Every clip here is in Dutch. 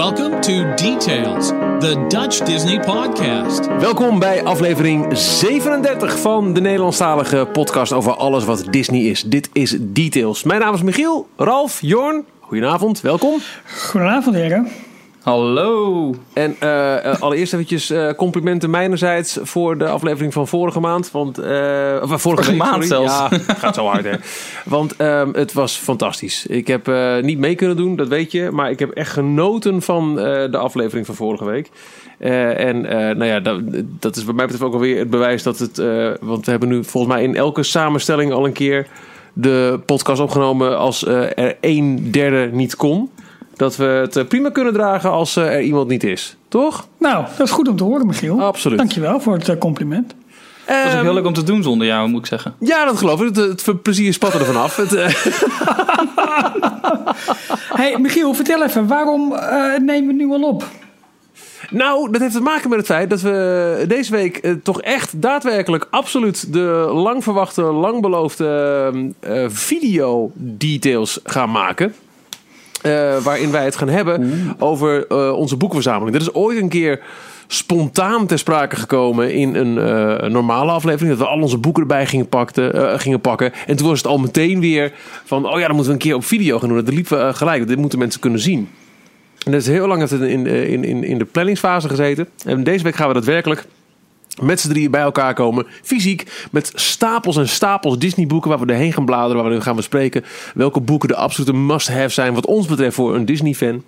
Welcome to Details, the Dutch Disney podcast. Welkom bij aflevering 37 van de Nederlandstalige podcast over alles wat Disney is. Dit is Details. Mijn naam is Michiel, Ralf, Jorn. Goedenavond, welkom. Goedenavond, heren. Hallo. En uh, allereerst eventjes uh, complimenten mijnerzijds voor de aflevering van vorige maand. Want, uh, of vorige, vorige week, maand sorry. zelfs. Ja, gaat zo hard hè. Want ehm, het was fantastisch. Ik heb niet mee kunnen doen, dat weet je. Maar ik heb echt genoten van de aflevering van vorige week. en nou ja, dat, dat, is bij mij betreft ook alweer het bewijs dat het... want we hebben nu volgens mij in elke samenstelling al een keer de podcast opgenomen als er een derde niet kon dat we het prima kunnen dragen als er iemand niet is. Toch? Nou, dat is goed om te horen, Michiel. Absoluut. Dankjewel voor het compliment. Dat is ook heel leuk om te doen zonder jou, moet ik zeggen. Ja, dat geloof ik. Het, het plezier spatte er vanaf. Het, hey, Michiel, vertel even, waarom uh, nemen we nu al op? Nou, dat heeft te maken met het feit dat we deze week uh, toch echt daadwerkelijk absoluut de lang verwachte, lang beloofde video details gaan maken. Uh, waarin wij het gaan hebben Oeh. over uh, onze boekenverzameling. Dat is ooit een keer spontaan ter sprake gekomen in een uh, normale aflevering. Dat we al onze boeken erbij gingen, pakte, gingen pakken. En toen was het al meteen weer van... oh ja, dan moeten we een keer op video gaan doen. Dat liep we gelijk. Dit moeten mensen kunnen zien. En dat is heel lang in, in, in, in de planningsfase gezeten. En deze week gaan we daadwerkelijk met z'n drieën bij elkaar komen. Fysiek. Met stapels en stapels Disney boeken waar we erheen gaan bladeren. Waar we gaan bespreken welke boeken de absolute must-have zijn. Wat ons betreft voor een Disney fan.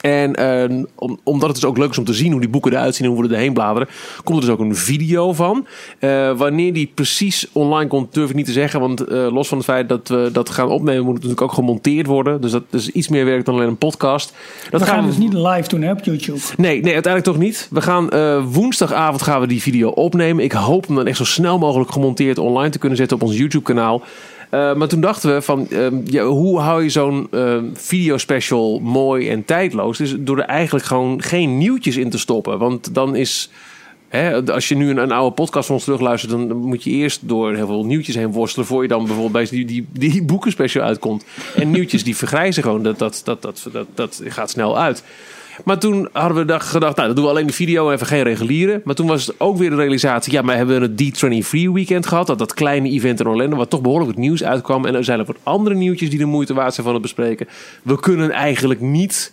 En uh, om, omdat het dus ook leuk is om te zien hoe die boeken eruit zien en hoe we erheen bladeren, komt er dus ook een video van. Uh, wanneer die precies online komt, durf ik niet te zeggen. Want uh, los van het feit dat we dat gaan opnemen, moet het natuurlijk ook gemonteerd worden. Dus dat is iets meer werk dan alleen een podcast. Dat we gaan, gaan we dus niet live doen hè, op YouTube. Nee, nee, uiteindelijk toch niet. We gaan woensdagavond gaan we die video opnemen. Ik hoop hem dan echt zo snel mogelijk gemonteerd online te kunnen zetten op ons YouTube kanaal. Uh, maar toen dachten we van, uh, ja, hoe hou je zo'n uh, videospecial mooi en tijdloos? Dus door er eigenlijk gewoon geen nieuwtjes in te stoppen. Want dan is, hè, als je nu een, een, oude podcast van ons terugluistert... dan moet je eerst door heel veel nieuwtjes heen worstelen... voor je dan bijvoorbeeld bij die, die, die boekenspecial uitkomt. En nieuwtjes die vergrijzen gewoon, dat, dat, dat, dat, dat, dat gaat snel uit. Maar toen hadden we gedacht, nou, dan doen we alleen de video en even geen regulieren. Maar toen was het ook weer de realisatie, ja, maar hebben we het D23 weekend gehad. Dat, dat kleine event in Orlando, wat toch behoorlijk het nieuws uitkwam. En er zijn er wat andere nieuwtjes die de moeite waard zijn van het bespreken. We kunnen eigenlijk niet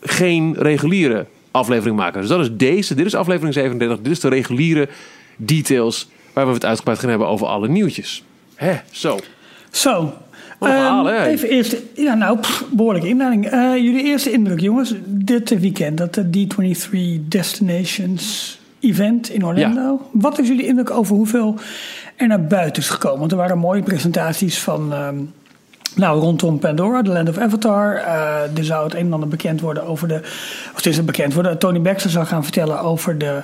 geen reguliere aflevering maken. Dus dat is deze, dit is aflevering 37, dit is de reguliere details waar we het uitgebreid gaan hebben over alle nieuwtjes. Hè, zo. Zo, Wat een verhaal, hè? Even eerst, ja, nou, pff, behoorlijke inleiding. Uh, jullie eerste indruk, jongens, dit weekend, dat de D23 Destinations event in Orlando. Ja. Wat is jullie indruk over hoeveel er naar buiten is gekomen? Want er waren mooie presentaties van. Um, nou, rondom Pandora, The Land of Avatar. Uh, er zou het een en ander bekend worden over de. Of het is het bekend worden. Tony Baxter zou gaan vertellen over de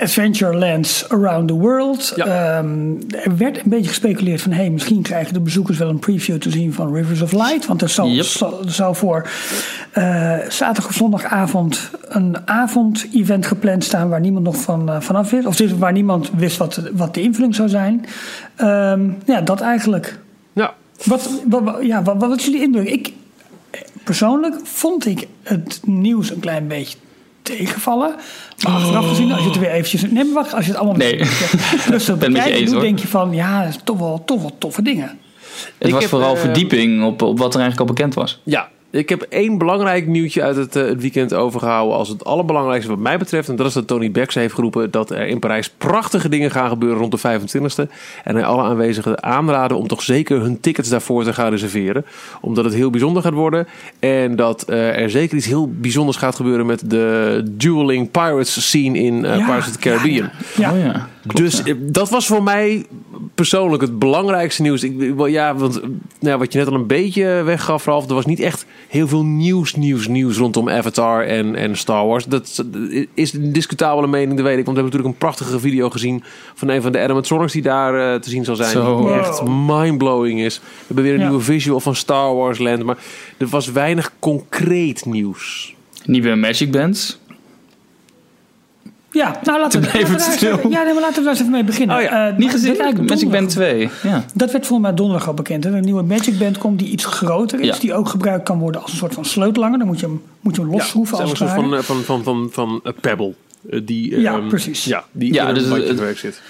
Adventure Lands Around the World. Ja. Um, er werd een beetje gespeculeerd van: hey, misschien krijgen de bezoekers wel een preview te zien van Rivers of Light. Want er zou, Yep. zou, zou voor uh, zaterdag of zondagavond een avond-event gepland staan waar niemand nog van, uh, vanaf wist. Of waar niemand wist wat, wat de invulling zou zijn. Um, ja, dat eigenlijk. Wat, wat, ja, wat, wat is jullie indruk? Ik, persoonlijk vond ik het nieuws een klein beetje tegenvallen. Maar achteraf gezien, als je het weer eventjes... Nee, maar wacht, als je het allemaal Nee. rustig Ben met je bekijkt, eens, doet, hoor. denk je van... Ja, dat is toch wel, toch wel toffe dingen. Het Ik was heb, vooral eh, verdieping op, op wat er eigenlijk al bekend was. Ja, ik heb één belangrijk nieuwtje uit het, eh, het weekend overgehouden als het allerbelangrijkste wat mij betreft. En dat is dat Tony Becks heeft geroepen dat er in Parijs prachtige dingen gaan gebeuren rond de 25e. En hij alle aanwezigen aanraden om toch zeker hun tickets daarvoor te gaan reserveren. Omdat het heel bijzonder gaat worden. En dat eh, er zeker iets heel bijzonders gaat gebeuren met de dueling pirates scene in eh, Ja, Pirates of the Caribbean. Ja, Oh ja. Klopt, dus ja. dat was voor mij persoonlijk het belangrijkste nieuws. Ik, ja, want nou, wat je net al een beetje weggaf, Ralf, er was niet echt heel veel nieuws, nieuws, nieuws rondom Avatar en, en Star Wars. Dat is een discutabele mening, dat weet ik. Want we hebben natuurlijk een prachtige video gezien van een van de animatronics die daar eh, te zien zal zijn. Zo. Die echt mindblowing is. We hebben weer een Ja. nieuwe visual van Star Wars Land. Maar er was weinig concreet nieuws. Nieuwe Magic Bands. Ja, nou laten we, laten eens stil. even- Ja, nee, maar laten we daar eens even mee beginnen. Oh ja, Eh, Niet gezien? Magic Band donderdag 2. Ja. Dat werd volgens mij donderdag al bekend. Hè? Een nieuwe Magic Band komt die iets groter is. Ja. Die ook gebruikt kan worden als een soort van sleutelanger. Dan moet je hem, moet je hem Ja, losschroeven het als een soort ware. van, eh, van, van, van, van eh, Pebble. Eh, die, Ja, ehm, precies. Ja, die Ja, in een dus het- werk zit.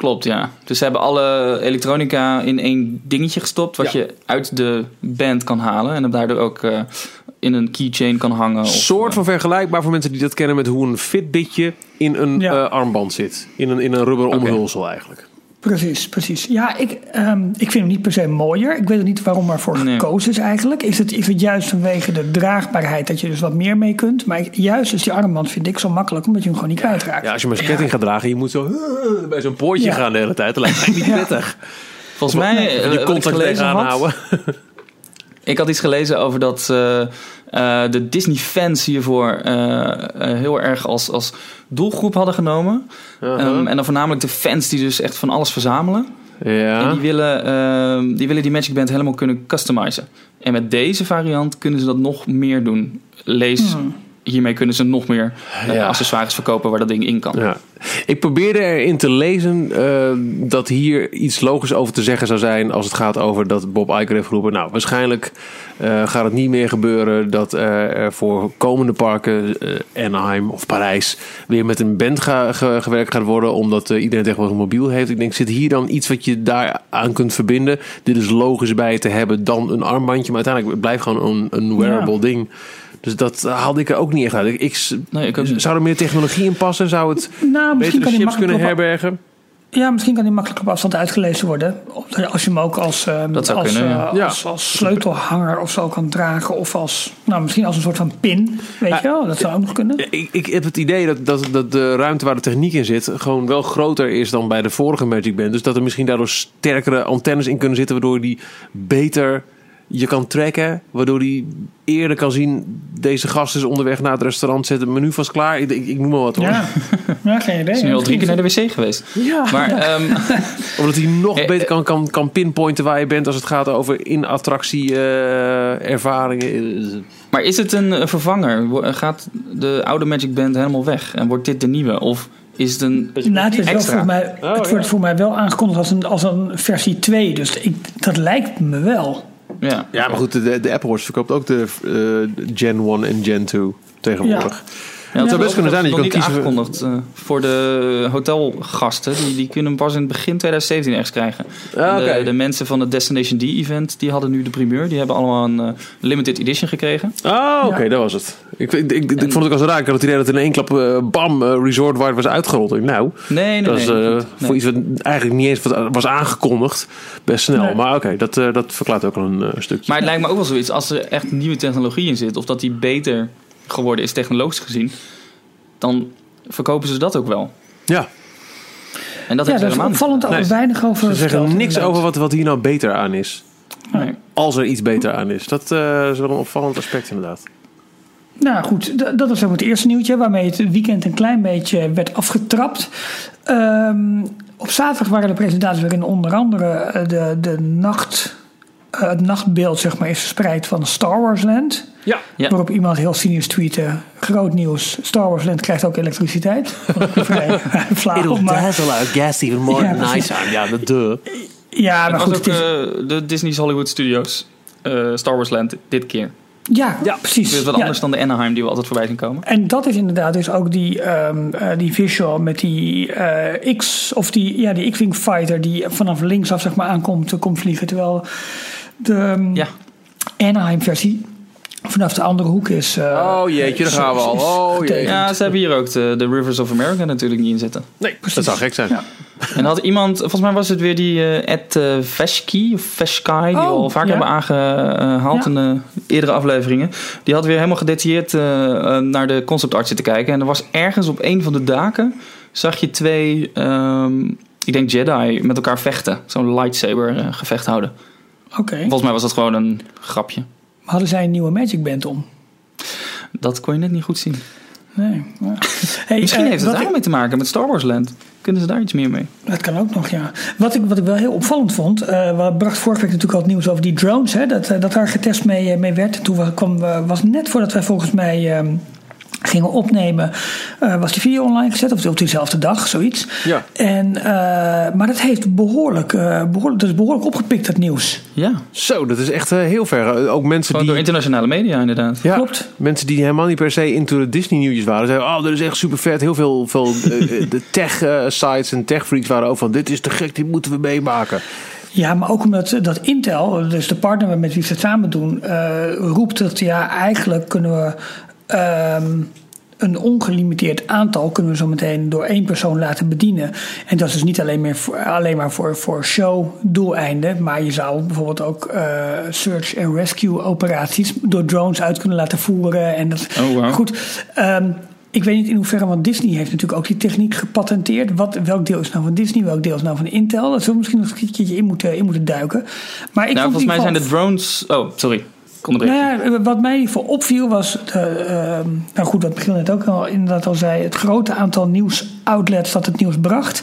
Klopt, ja. Dus ze hebben alle elektronica in één dingetje gestopt... wat Ja. je uit de band kan halen. En hem daardoor ook eh, in een keychain kan hangen. Of, soort van vergelijkbaar voor mensen die dat kennen met hoe een Fitbitje in een Ja. eh, armband zit. In een, in een rubber omhulsel eigenlijk. Precies, precies. Ja, ik, ehm, ik vind hem niet per se mooier. Ik weet ook niet waarom er voor Nee. gekozen is eigenlijk. Is het, is het juist vanwege de draagbaarheid dat je dus wat meer mee kunt? Maar juist is die armband vind ik zo makkelijk omdat je hem gewoon niet kwijtraakt. Ja, als je maar ketting gaat dragen, je moet zo eh, bij zo'n poortje Ja. gaan de hele tijd. Dat lijkt mij niet Ja. prettig. Volgens mij, eh, je wat ik kont er gelezen tegenaan had, houden. Ik had iets gelezen over dat eh, eh, de Disney-fans hiervoor eh, eh, heel erg als, als doelgroep hadden genomen. Uh-huh. Ehm, en dan voornamelijk de fans die dus echt van alles verzamelen. En Ja. die willen, ehm, die willen die Magic Band helemaal kunnen customizen. En met deze variant kunnen ze dat nog meer doen. Lees, hiermee kunnen ze nog meer eh, Ja. accessoires verkopen waar dat ding in kan. Ja. Ik probeerde erin te lezen eh, dat hier iets logisch over te zeggen zou zijn als het gaat over dat Bob Iger heeft geroepen. Nou, waarschijnlijk eh, gaat het niet meer gebeuren dat er voor komende parken, Anaheim of Parijs, weer met een band ga- ge- gewerkt gaat worden, omdat iedereen tegenwoordig een mobiel heeft. Ik denk, zit hier dan iets wat je daar aan kunt verbinden? Dit is logisch bij te hebben dan een armbandje, maar uiteindelijk blijft gewoon een, een wearable Ja. ding. Dus dat haalde ik er ook niet echt uit. Ik, ik, Nee, ik niet. zou er meer technologie in passen? Zou het Nou, misschien betere kan, chips makkelijk kunnen herbergen? ja, misschien kan die makkelijk op afstand uitgelezen worden. Of Als je hem ook als, ehm, Dat zou als, kunnen, ja. eh, Ja. als, als sleutelhanger of zo kan dragen. Of als, nou, misschien als een soort van pin. Weet je wel, dat zou ook nog kunnen. Ik, ik heb het idee dat, dat, dat de ruimte waar de techniek in zit... gewoon wel groter is dan bij de vorige Magic Band. Dus dat er misschien daardoor sterkere antennes in kunnen zitten... waardoor die beter je kan tracken. Waardoor die eerder kan zien... deze gast is onderweg naar het restaurant, zet het menu vast klaar. Ik, ik, ik noem maar wat hoor. Ja, ja geen idee. Ik ben nu al drie keer naar de wc geweest. Ja. Maar ehm, Of dat hij nog Eh, beter kan, kan, kan pinpointen waar je bent... als het gaat over in-attractie eh, ervaringen. Maar is het een eh, vervanger? Gaat de oude Magic Band helemaal weg? En wordt dit de nieuwe? Of is het een Nou, het, is wel extra? voor mij, Oh, het ja. wordt voor mij wel aangekondigd als een, als een versie 2. Dus ik, dat lijkt me wel. Ja. Ja, maar goed, de, de Apple Watch verkoopt ook de eh, Gen 1 en Gen 2 tegenwoordig. Ja, zou best kunnen zijn dat je kan niet kiezen- aangekondigd eh, voor de hotelgasten. Die, die kunnen hem pas in het begin 2017 ergens krijgen. Ah, de, mensen van het Destination D-event, die hadden nu de primeur. Die hebben allemaal een eh, limited edition gekregen. Oh, oké, Ja. dat was het. Ik, ik, ik, ik vond het ook als raar. Ik had het idee dat in één klap, eh, bam, eh, Resort Wide was uitgerold. Nou, Nee, nee, dat nee. is eh, nee. voor iets wat eigenlijk niet eens was- was aangekondigd. Best snel. Nee. Maar oké, dat, eh, dat verklaart ook al een eh, stukje. Maar het lijkt me ook wel zoiets, als er echt nieuwe technologie in zit... of dat die beter geworden is technologisch gezien... dan verkopen ze dat ook wel. ja, En dat Ja, is helemaal opvallend Nee, weinig over ze zeggen niks inderdaad. over wat, wat hier nou beter aan is. Nee. Als er iets beter aan is. Dat eh, is wel een opvallend aspect inderdaad. Nou goed, dat was ook het eerste nieuwtje waarmee het weekend een klein beetje werd afgetrapt. Ehm, op zaterdag waren de presentaties waarin onder andere eh, de, de nacht, eh, het nachtbeeld zeg maar, is verspreid van Star Wars Land. Ja. Ja. Waarop iemand heel cynisch tweette, groot nieuws, Star Wars Land krijgt ook elektriciteit. Vrij flauw, maar dazzle our guests even more Ja, nighttime. Ja, dat de. ja, maar Het goed, was ook het is, eh, de Disney's Hollywood Studios, eh, Star Wars Land, dit keer. ja, ja, precies. Is wat Ja. anders dan de Anaheim die we altijd voorbij zien komen. En dat is inderdaad dus ook die, ehm, eh, die visual met die eh, X, of die, ja, die X-Wing fighter die vanaf linksaf zeg maar aankomt komt vliegen. Terwijl de ehm, Ja. Anaheim versie vanaf de andere hoek is. eh, Oh jeetje, daar gaan we al. Oh jee. Ja, ze hebben hier ook de, de Rivers of America natuurlijk niet in zitten. Nee, dat zou gek zijn. Ja. En had iemand, volgens mij was het weer die eh, Ed Veschke, of die we Oh, al vaak ja. hebben aangehaald Ja. in de eerdere afleveringen. Die had weer helemaal gedetailleerd naar de concept art zitten kijken. En er was ergens op een van de daken, zag je twee, ehm, ik denk Jedi, met elkaar vechten. Zo'n lightsaber gevecht houden. Oké. Volgens mij was dat gewoon een grapje. Hadden zij een nieuwe Magic Band om? Dat kon je net niet goed zien. Nee. maar- Hey, Misschien eh, heeft het wat ik- daarmee te maken met Star Wars Land. Kunnen ze daar iets meer mee? Dat kan ook nog, ja. Wat ik, wat ik wel heel opvallend vond, eh we brachten vorige week natuurlijk al het nieuws over die drones, hè, dat, eh, dat daar getest mee, mee werd. Toen wa- kwam, was net voordat wij volgens mij ehm, gingen opnemen, eh, was die video online gezet. Of op diezelfde dag, zoiets. Ja. En, eh, maar dat heeft behoorlijk, eh, behoorlijk, dat is behoorlijk opgepikt, dat nieuws. Ja, Zo, dat is echt heel ver. Ook mensen gewoon die... door internationale media inderdaad. Ja, Klopt. Mensen die helemaal niet per se into de Disney nieuwtjes waren. Zeiden, oh, dat is echt super vet. Heel veel, veel de tech eh, sites en tech freaks waren ook van, dit is te gek, dit moeten we meemaken. Ja, maar ook omdat dat Intel, dus de partner met wie ze het samen doen, eh, roept dat ja, eigenlijk kunnen we ehm, een ongelimiteerd aantal kunnen we zo meteen door één persoon laten bedienen. En dat is dus niet alleen, meer voor, alleen maar voor, voor show-doeleinden, maar je zou bijvoorbeeld ook eh, search- en rescue-operaties door drones uit kunnen laten voeren. En dat, Oh, wow. Goed. ehm, ik weet niet in hoeverre, want Disney heeft natuurlijk ook die techniek gepatenteerd. Wat, welk deel is nou van Disney, welk deel is nou van Intel? Dat zullen we misschien nog een keertje in moeten, in moeten duiken. Maar ik nou, volgens mij zijn de drones... Oh, sorry. Nou ja, wat mij geval opviel was, de, ehm, nou goed, wat Michiel net ook al inderdaad al zei, het grote aantal nieuwsoutlets dat het nieuws bracht.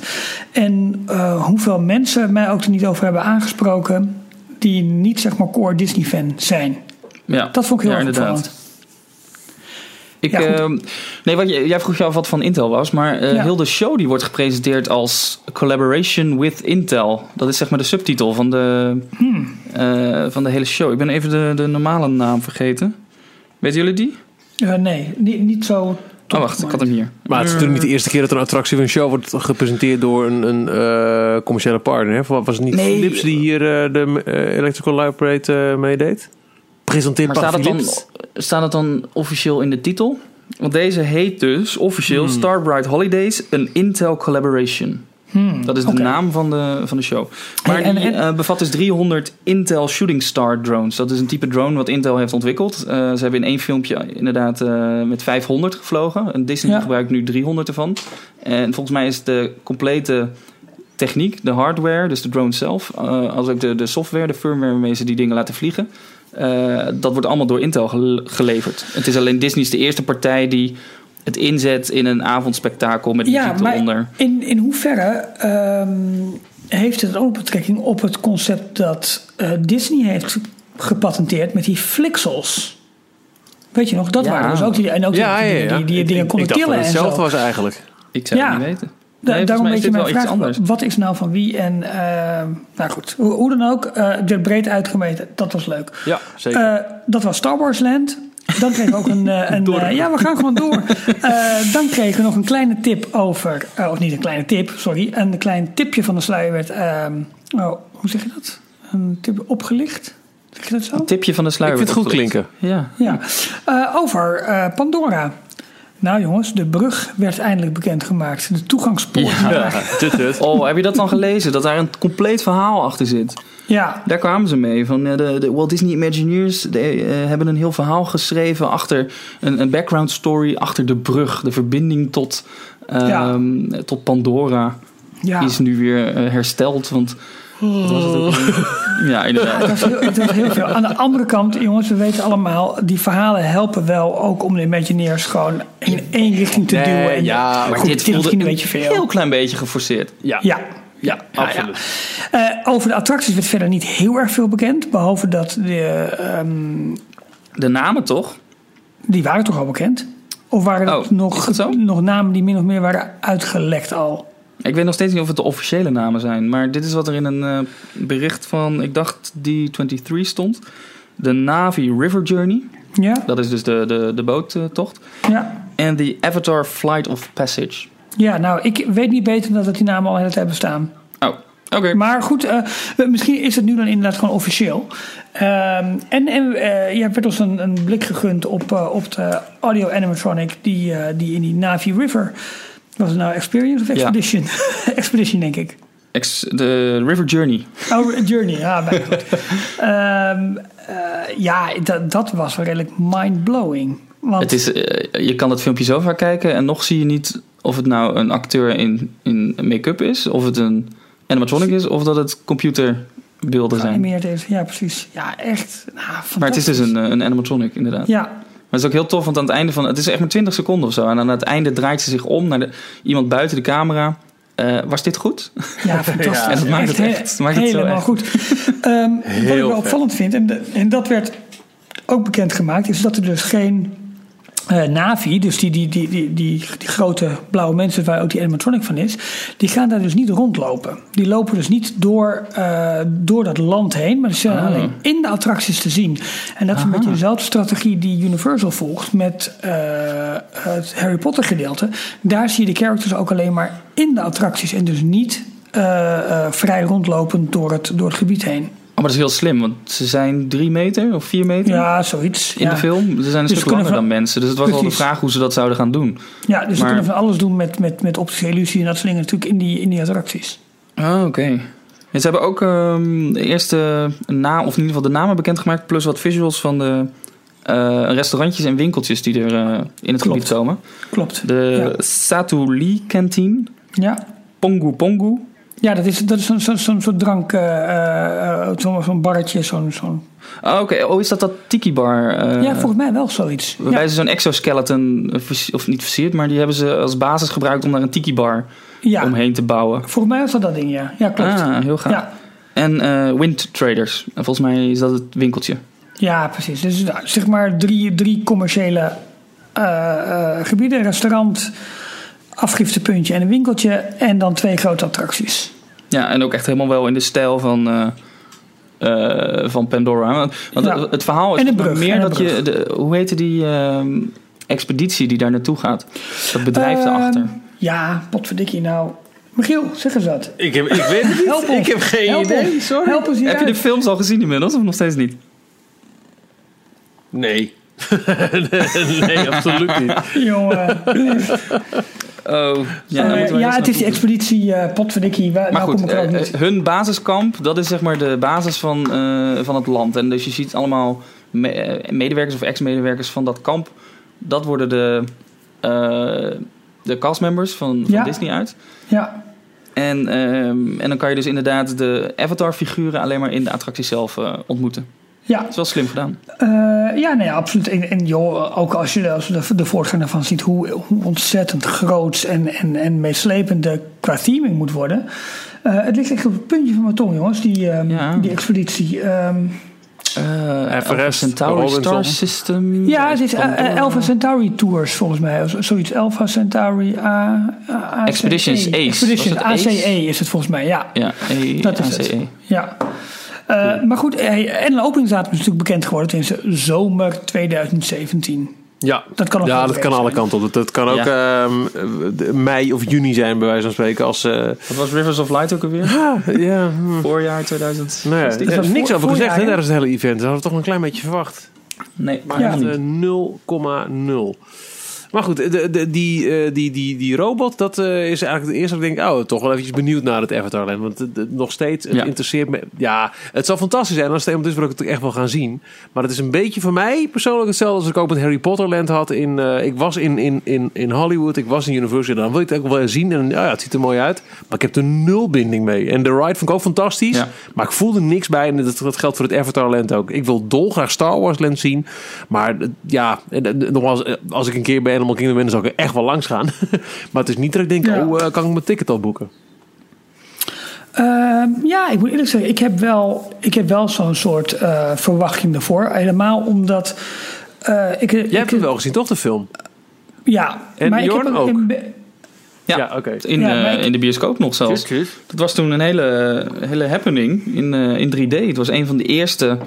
En eh, hoeveel mensen mij ook er niet over hebben aangesproken, die niet zeg maar core Disney fan zijn. Ja. Dat vond ik heel Ja, erg opvallend. Ik, Ja, ehm, nee, wat, jij vroeg je af wat van Intel was, maar eh, Ja. heel de show die wordt gepresenteerd als Collaboration with Intel. Dat is zeg maar de subtitel van de, Hmm. eh, van de hele show. Ik ben even de, de normale naam vergeten. Weten jullie die? Eh, nee, niet, niet zo. Oh, wacht, ik had hem hier. Maar het is natuurlijk niet de eerste keer dat een attractie of een show wordt gepresenteerd door een, een eh, commerciële partner. Hè? Was het niet Nee. Philips die hier de eh, Electrical eh, meedeed? Presenteert Maar Paul staat het, dan, Philips? staat het dan officieel in de titel? Want deze heet dus officieel Hmm. Starbright Holidays, een Intel Collaboration. Dat is de naam van de, van de show. Maar en- die en- eh, bevat dus 300 Intel Shooting Star drones. Dat is een type drone wat Intel heeft ontwikkeld. Eh, ze hebben in één filmpje inderdaad eh, met 500 gevlogen. En Disney Ja. gebruikt nu 300 ervan. En volgens mij is de complete techniek, de hardware, dus de drone zelf, eh, als ook de, de software, de firmware waarmee ze die dingen laten vliegen. Eh, dat wordt allemaal door Intel gel- geleverd. Het is alleen Disney is de eerste partij die het inzet in een avondspektakel met Ja, maar eronder. in, in hoeverre ehm, heeft het ook betrekking op het concept dat eh, Disney heeft gepatenteerd met die flixels? Weet je nog, dat Ja. waren dus ook die, en ook die, Ja, ja, die, ja. die, die, Ik- dingen tillen hetzelfde was eigenlijk. Ik zou Ja. het niet weten. Da- Nee, daarom volgens weet mij je is mijn dit wel iets vraag, anders. wat is nou van wie? En eh, nou goed, hoe, hoe dan ook, eh de breed uitgemeten, dat was leuk. Ja, zeker. Eh, dat was Star Wars Land. Dan kregen we ook een. een ja, we gaan gewoon door. Eh, dan kregen we nog een kleine tip over. of niet een kleine tip, sorry. Een klein tipje van de sluier werd. ehm, oh, hoe zeg je dat? Een tip opgelicht? Zeg je dat zo? Tipje van de ik sluier. vind het goed opgelicht. klinken. Ja. Ja. Eh, over eh, Pandora. Nou jongens, de brug werd eindelijk bekendgemaakt. De toegangspoort. Ja. Oh, heb je dat dan gelezen? Dat daar een compleet verhaal achter zit. ja. Daar kwamen ze mee. Van eh, de, de Walt Disney Imagineers de, eh, hebben een heel verhaal geschreven achter een, een background story achter de brug, de verbinding tot, ehm, tot Pandora. ja. Die is nu weer eh, hersteld. Want was het ook alweer? Ja, inderdaad. Het was, heel, veel. Aan de andere kant, jongens, we weten allemaal, die verhalen helpen wel ook om de Imagineers gewoon in één richting te Nee, duwen. En ja, goed, maar dit, is voelde misschien een beetje veel. heel klein beetje geforceerd. Ja, Ja. ja, absoluut. Eh, over de attracties werd verder niet heel erg veel bekend. Behalve dat de, ehm, De namen toch? die waren toch al bekend? Of waren dat Oh, is nog, dat nog namen die min of meer waren uitgelekt al? Ik weet nog steeds niet of het de officiële namen zijn. Maar dit is wat er in een eh, bericht van, ik dacht D23 stond. De Navi River Journey. Ja? Dat is dus de, de, de boottocht. Ja. En de Avatar Flight of Passage. Ja, nou, ik weet niet beter dan dat die namen al de hele tijd bestaan. Oh, oké. Maar goed, eh, misschien is het nu dan inderdaad gewoon officieel. Ehm, en en eh, ja, werd ons een, een blik gegund op, op de audio animatronic die, die in die Navi River. Was het nou Experience of Expedition? Expedition, denk ik. Ex- de River Journey. Oh, Journey, ja, bijna goed. Ja, dat, dat was wel redelijk mind-blowing. Want, Het is, eh, je kan het filmpje zo vaak kijken en nog zie je niet of het nou een acteur in, in make-up is, of het een animatronic is, of dat het computerbeelden zijn. geanimeerd is. Ja, precies. Ja, echt. Nou, Maar het is dus een, eh, een animatronic, inderdaad. Ja, Maar het is ook heel tof, want aan het einde van... Het is echt maar 20 seconden of zo. En aan het einde draait ze zich om naar de, iemand buiten de camera. Eh, was dit goed? Ja, fantastisch. Ja, en dat maakt het he- echt- maakt het zo helemaal echt. goed. Ehm, wat ik wel opvallend vind, en, de- en dat werd ook bekendgemaakt, is dat er dus geen eh, Navi, dus die, die, die, die, die, die grote blauwe mensen waar ook die animatronic van is, die gaan daar dus niet rondlopen. Die lopen dus niet door, eh, door dat land heen, maar ze zijn Ah. alleen in de attracties te zien. En dat is een beetje dezelfde strategie die Universal volgt met eh, het Harry Potter gedeelte. Daar zie je de characters ook alleen maar in de attracties en dus niet vrij rondlopend door het, door het gebied heen. Oh, maar dat is heel slim, want ze zijn drie meter of vier meter Ja, zoiets. in ja. de film. Ze zijn een Dus stuk langer van- dan mensen. Dus het was wel de Precies. vraag hoe ze dat zouden gaan doen. Ja, dus ze kunnen van alles doen met, met, met optische illusie en dat soort dingen natuurlijk in die, in die attracties. Ah, oké. Ja, ze hebben ook ehm, de eerste naam, of in ieder geval de namen bekendgemaakt, plus wat visuals van de eh, restaurantjes en winkeltjes die er eh, in het Klopt. gebied komen. Klopt. De Ja. Satu Lee Canteen, Ja, Pongu Pongu. Ja dat is, dat is zo'n zo'n zo'n soort drank, eh, eh, zo'n zo'n barretje, zo'n... zo'n Ah, oké. Oh, is dat dat tiki bar? eh, ja, volgens mij wel zoiets. Waarbij Ja, ze zo'n exoskeleton, eh, of niet versierd, maar die hebben ze als basis gebruikt om daar een tiki bar ja. omheen te bouwen. volgens mij was dat dat ding, ja. Ja, klopt. Ah, heel gaaf. ja. En eh, Wind Traders. En volgens mij is dat het winkeltje. ja, precies. Dus zeg maar drie, drie commerciële eh, eh, gebieden. Restaurant, afgiftepuntje en een winkeltje. En dan twee grote attracties. Ja, en ook echt helemaal wel in de stijl van, eh, eh, van Pandora. Want, want Ja. het, het verhaal is En een nog brug, meer en een dat je... De, hoe heette die ehm, expeditie die daar naartoe gaat? Dat bedrijf Ehm, erachter. Ja, potverdikkie nou. Michiel, zeg eens wat. Ik, heb, ik weet het Help niet. ons. Ik heb geen Help idee. ons. Sorry. Help ons Heb je de films al gezien inmiddels of nog steeds niet? Nee. nee, absoluut niet. Jongen. Oh, ja, Eh, ja, het is die expeditie eh potverdikkie. Waar, Maar nou goed, kom ik ook eh, niet. hun basiskamp, dat is zeg maar de basis van, eh, van het land. En dus je ziet allemaal me- medewerkers of ex-medewerkers van dat kamp. Dat worden de, eh, de castmembers van, van Ja. Disney uit. Ja, En, ehm, en dan kan je dus inderdaad de Avatar-figuren alleen maar in de attractie zelf ontmoeten. Ja. Dat is wel slim gedaan. Eh, ja, nee, absoluut. En, en joh, ook als je, als je de, de voortgang ervan ziet, hoe, hoe ontzettend groot en, en, en meeslepend de qua theming moet worden. Eh, het ligt echt op het puntje van mijn tong, jongens, die, ehm, Ja. die expeditie. Ehm, Eh Everest, Alpha Centauri Robinson. Star System. ja, het is Alpha Centauri Tours volgens mij. Of Zoiets, Alpha Centauri A, A- ACE. Expeditions Ace. Expeditions het Ace? ACE is het volgens mij, ja. Ja, E- Dat is het. ACE. Ja. Eh, maar goed, eh, en een openingsdatum is natuurlijk bekend geworden. Het is zomer 2017. Ja, Dat kan ja dat kan alle kanten op. Dat kan ook ehm, de- mei of juni zijn, bij wijze van spreken. Als, eh, Wat was Rivers of Light ook alweer? ja, hm. Voorjaar 2000. nou ja, dat er was is niks voor- over gezegd tijdens het hele event. Dat hadden we toch een klein beetje verwacht. Nee, Maar Ja. echt eh, 0,0. Maar goed, de, de, die, eh, die, die, die robot, dat eh, is eigenlijk het eerste dat ik denk... oh, toch wel eventjes benieuwd naar het Avatarland. Want nog steeds, het Ja. interesseert me... Ja, het zal fantastisch zijn als het eenmaal is waar ik het echt wel gaan zien. Maar het is een beetje voor mij persoonlijk hetzelfde als ik ook met Harry Potter Land had. In, eh, ik was in, in, in, in Hollywood, ik was in Universal. Dan wil je het ook wel zien. En ja, ja, het ziet er mooi uit. Maar ik heb er nul binding mee. En de ride vond ik ook fantastisch. Ja. Maar ik voelde niks bij. En dat, dat geldt voor het Avatar Land ook. Ik wil dolgraag Star Wars Land zien. Maar ja, nogmaals, als ik een keer bij Animal Kingdom ben, dan zal ik er echt wel langs gaan. maar het is niet dat ik denk, Ja. oh, eh, kan ik mijn ticket al boeken? Ehm, ja, ik moet eerlijk zeggen, ik heb wel, ik heb wel zo'n soort eh, verwachting ervoor. Helemaal omdat. eh, ik, Jij ik, hebt hem wel gezien, toch, de film? Ja, En maar ik heb ook? be- Ja, oké. in, Ja, eh, maar ik- in de bioscoop nog zelfs. Dat was toen een hele, hele happening in, eh, in 3D. Het was een van de eerste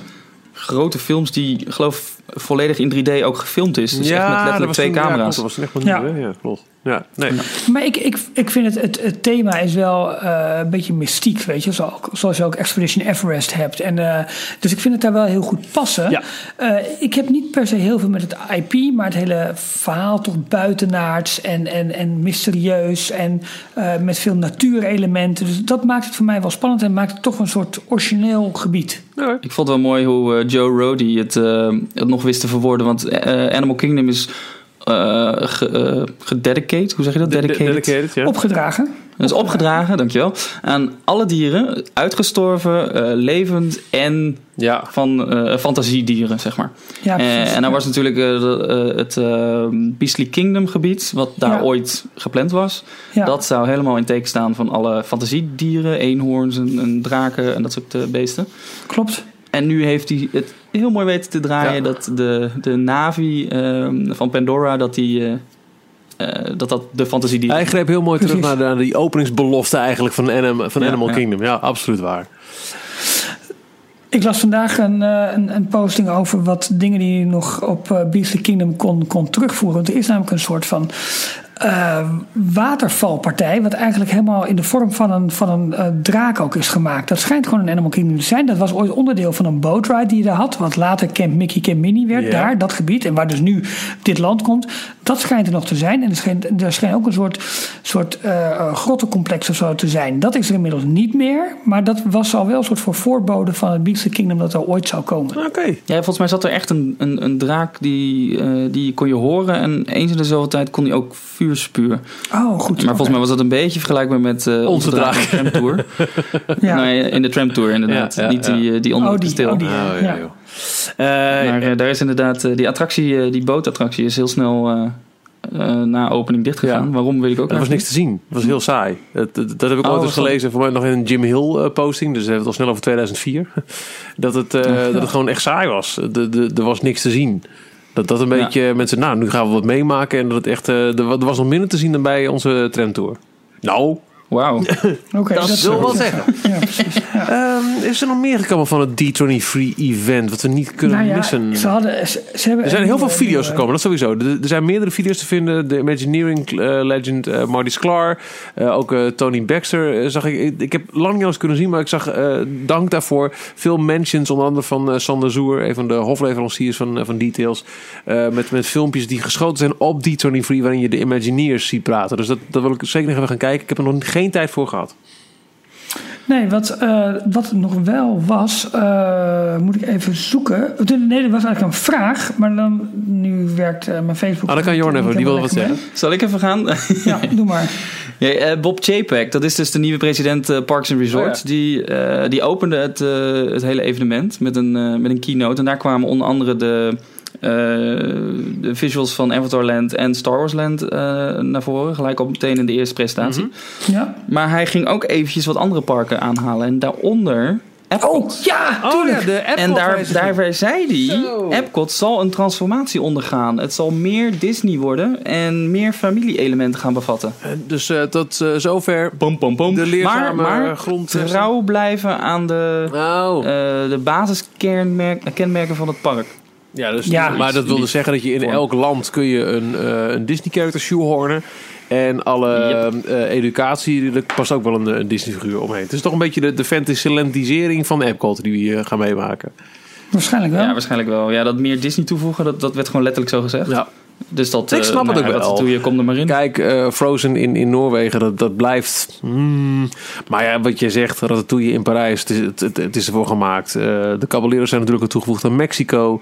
grote films die, geloof volledig in 3D ook gefilmd is. Dus echt met dat letterlijk was twee toen- ja, klopt, camera's. dat was echt wel Ja. nieuw, hè? Ja, klopt. Ja, nee. Maar ik, ik, ik vind het, het, het thema is wel eh, een beetje mystiek, weet je. Zoals, zoals je ook Expedition Everest hebt. En, eh, dus ik vind het daar wel heel goed passen. Ja. Eh, ik heb niet per se heel veel met het IP, maar het hele verhaal toch buitenaards en, en, en mysterieus. En eh, met veel natuurelementen. Dus dat maakt het voor mij wel spannend en maakt het toch een soort origineel gebied. Nee. Ik vond het wel mooi hoe Joe Rody het, eh, het nog wist te verwoorden. Want eh, Animal Kingdom is ge, gededicate. Hoe zeg je dat? De- de- Dedicated. Dedicated, ja. Opgedragen. Dat is opgedragen, dankjewel. Aan alle dieren. Uitgestorven, eh, levend en ja. van eh, fantasiedieren, zeg maar. Ja, Eh, precies. en dan Ja. was natuurlijk het Beastly Kingdom gebied, wat daar Ja. ooit gepland was. Ja. Dat zou helemaal in teken staan van alle fantasiedieren, eenhoorns en, en draken en dat soort beesten. Klopt. En nu heeft hij het heel mooi weten te draaien. Ja. Dat de, de Navi ehm, van Pandora, dat die... eh, eh, dat dat de fantasie die... Hij greep heel mooi terug naar, de, naar die openingsbelofte eigenlijk van, Anim- van Ja, Animal ja. Kingdom. Ja, absoluut waar. Ik las vandaag een, eh, een, een posting over wat dingen die je nog op Beastly Kingdom kon, kon terugvoeren. Want er is namelijk een soort van eh, watervalpartij, wat eigenlijk helemaal in de vorm van een, van een eh, draak ook is gemaakt. Dat schijnt gewoon een Animal Kingdom te zijn. Dat was ooit onderdeel van een boatride die je daar had, wat later Camp Mickey, Camp Minnie werd. Daar, dat gebied, en waar dus nu dit land komt. Dat schijnt er nog te zijn. En er schijnt, er schijnt ook een soort, soort eh, eh, grottencomplex of zo te zijn. Dat is er inmiddels niet meer. Maar dat was al wel een soort voor voorbode van het Beastly Kingdom dat er ooit zou komen. Oké. Ja, volgens mij zat er echt een, een, een draak die, eh, die kon je horen. En eens in de zoveel tijd kon hij ook vuur spuwen. Oh, goed. Maar volgens mij was dat een beetje vergelijkbaar met eh, onze, de Tram Tour. Ja. Nee, in de Tram Tour inderdaad. Ja, ja, Niet ja. die, eh, die onder Oh, die- kasteel. oh, die- Oh, ja, Ja. joh. Eh, Maar daar is inderdaad, die attractie, eh, die bootattractie is heel snel eh, eh, na opening dichtgegaan. Ja. Waarom weet ik ook Er was niks te zien. Het was heel saai. Dat, dat, dat heb ik Oh, ooit eens gelezen. Voor mij nog in een Jim Hill posting. Dus we hebben het al snel over 2004. dat, het, eh, dat het gewoon echt saai was. De, de, er was niks te zien. Dat dat een Ja. beetje mensen... Nou, nu gaan we wat meemaken. En dat het echt... eh, er was nog minder te zien dan bij onze tramtour. Nou, Wauw. Oké, dat wil wel zeggen. Ja. Ehm, is er nog meer gekomen van het D23 event? Wat we niet kunnen Nou ja, missen? ze hadden, ze, ze hebben Er zijn heel veel video's nieuwe- gekomen, dat sowieso. Er er zijn meerdere video's te vinden. De Imagineering eh, legend eh, Marty Sklar. eh, ook Tony Baxter zag ik. ik. Ik heb lang niet alles kunnen zien, maar ik zag eh, dank daarvoor veel mentions. Onder andere van Sander Zoer, een van de hofleveranciers van, van Details. eh, met, met filmpjes die geschoten zijn op D23, waarin je de Imagineers ziet praten. Dus dat, dat wil ik zeker nog even gaan kijken. Ik heb er nog geen tijd voor gehad. Nee, wat, eh, wat er nog wel was, eh, moet ik even zoeken. Nee, dat was eigenlijk een vraag, maar dan, nu werkt eh, mijn Facebook. Ah, dan kan Jorn even, die wil wat zeggen. Zal ik even gaan? Ja, doe maar. Ja, eh, Bob Chapek, dat is dus de nieuwe president eh, Parks and Resorts. Oh die, eh, die opende het, eh, het hele evenement met een, eh, met een keynote. En daar kwamen onder andere de, de visuals van Avatar Land en Star Wars Land eh, naar voren. Gelijk op meteen in de eerste presentatie. Mhm. Ja. Maar hij ging ook eventjes wat andere parken aanhalen. En daaronder Epcot. Oh, ja, Oh ja, de Apple En daar, daarbij zei hij, Zo. Epcot zal een transformatie ondergaan. Het zal meer Disney worden en meer familie-elementen gaan bevatten. Dus eh, tot eh, zover Pom, pom, pom. de leerzame maar, maar grond. trouw blijven aan de, Oh. eh, de basiskenmerken van het park. Ja, dus, Ja. maar dat wilde zeggen dat je in Vorm. elk land kun je een, eh, een Disney character shoehornen. En alle Yep. eh, educatie, er past ook wel een, een Disney figuur omheen. Het is toch een beetje de, de fantasylandisering van Epcot die we hier gaan meemaken. Waarschijnlijk wel. Ja, waarschijnlijk wel. Ja, dat meer Disney toevoegen, dat, dat werd gewoon letterlijk zo gezegd. Ja. Dus dat, Ik eh, snap het nou ook wel. Je, kom er maar in. Kijk, eh, Frozen in, in Noorwegen, dat, dat blijft... hmm. Maar ja, wat je zegt, Ratatouille in Parijs, het is, het, het, het is ervoor gemaakt. Eh, de Caballeros zijn natuurlijk ook toegevoegd aan Mexico.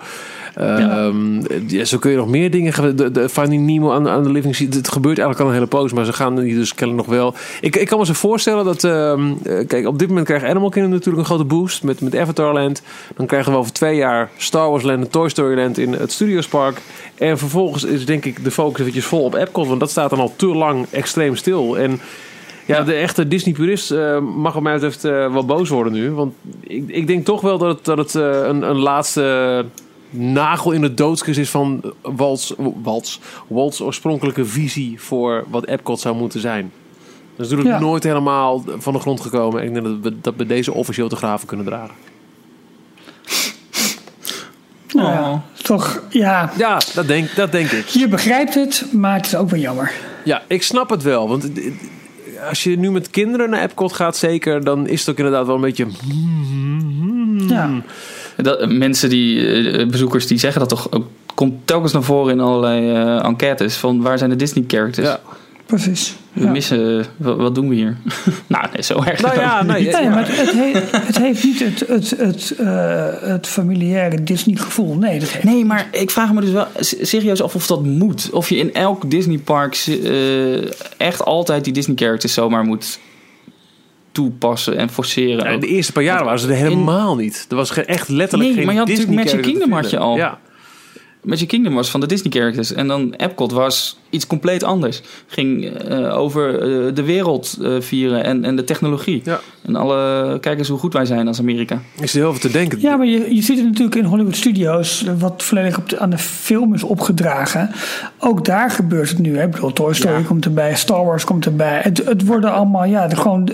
Ehm, ja, zo kun je nog meer dingen. De, de Finding Nemo aan, aan de Living Sea. Het gebeurt eigenlijk al een hele poos, maar ze gaan hier dus kennelijk nog wel. Ik, ik kan me zo voorstellen dat. ehm, eh, kijk, op dit moment krijgt Animal Kingdom natuurlijk een grote boost met, met Avatar Land. Dan krijgen we over twee jaar Star Wars Land en Toy Story Land in het Studios Park. En vervolgens is denk ik de focus eventjes vol op Epcot, want dat staat dan al te lang extreem stil. En ja, de echte Disney-purist eh, mag wat mij betreft eh, wel boos worden nu. Want ik, ik denk toch wel dat het, dat het eh, een, een laatste nagel in de doodskist is van Walt's, Walt's, Walt's oorspronkelijke visie voor wat Epcot zou moeten zijn. Dat is natuurlijk Ja. nooit helemaal van de grond gekomen. Ik denk dat we, dat we deze officieel te graven kunnen dragen. Nou ja, Oh. toch, ja. Ja, dat denk, dat denk ik. Je begrijpt het, maar het is ook wel jammer. Ja, ik snap het wel. Want als je nu met kinderen naar Epcot gaat, zeker, dan is het ook inderdaad wel een beetje. Ja. Dat, mensen die, eh, bezoekers die zeggen dat toch ook komt telkens naar voren in allerlei eh, enquêtes van waar zijn de Disney characters? Ja. Precies. We Ja. missen, wat, wat doen we hier? nou, nee, zo erg. Nou ja, nee, Nee, maar het, het, he- het heeft niet het, het, het, eh, het familiaire Disney-gevoel. Nee, dat heeft Nee, maar ik vraag me dus wel serieus af of dat moet. Of je in elk Disneypark eh echt altijd die Disney characters zomaar moet toepassen en forceren. Ja, de eerste paar jaren waren ze er helemaal niet. Er was echt letterlijk Nee, geen maar je had Disney natuurlijk Magic Kingdom had je al. Ja. Magic Kingdom was van de Disney characters. En dan Epcot was iets compleet anders. Ging eh, over eh, de wereld eh, vieren en, en de technologie. Ja. En alle, kijk eens hoe goed wij zijn als Amerika. Ik zit heel veel te denken. Ja, maar je, je ziet het natuurlijk in Hollywood Studios, wat volledig op de, aan de film is opgedragen. Ook daar gebeurt het nu. Hè? Ik bedoel, Toy Story Ja. komt erbij, Star Wars komt erbij. Het, het worden allemaal, ja, de, gewoon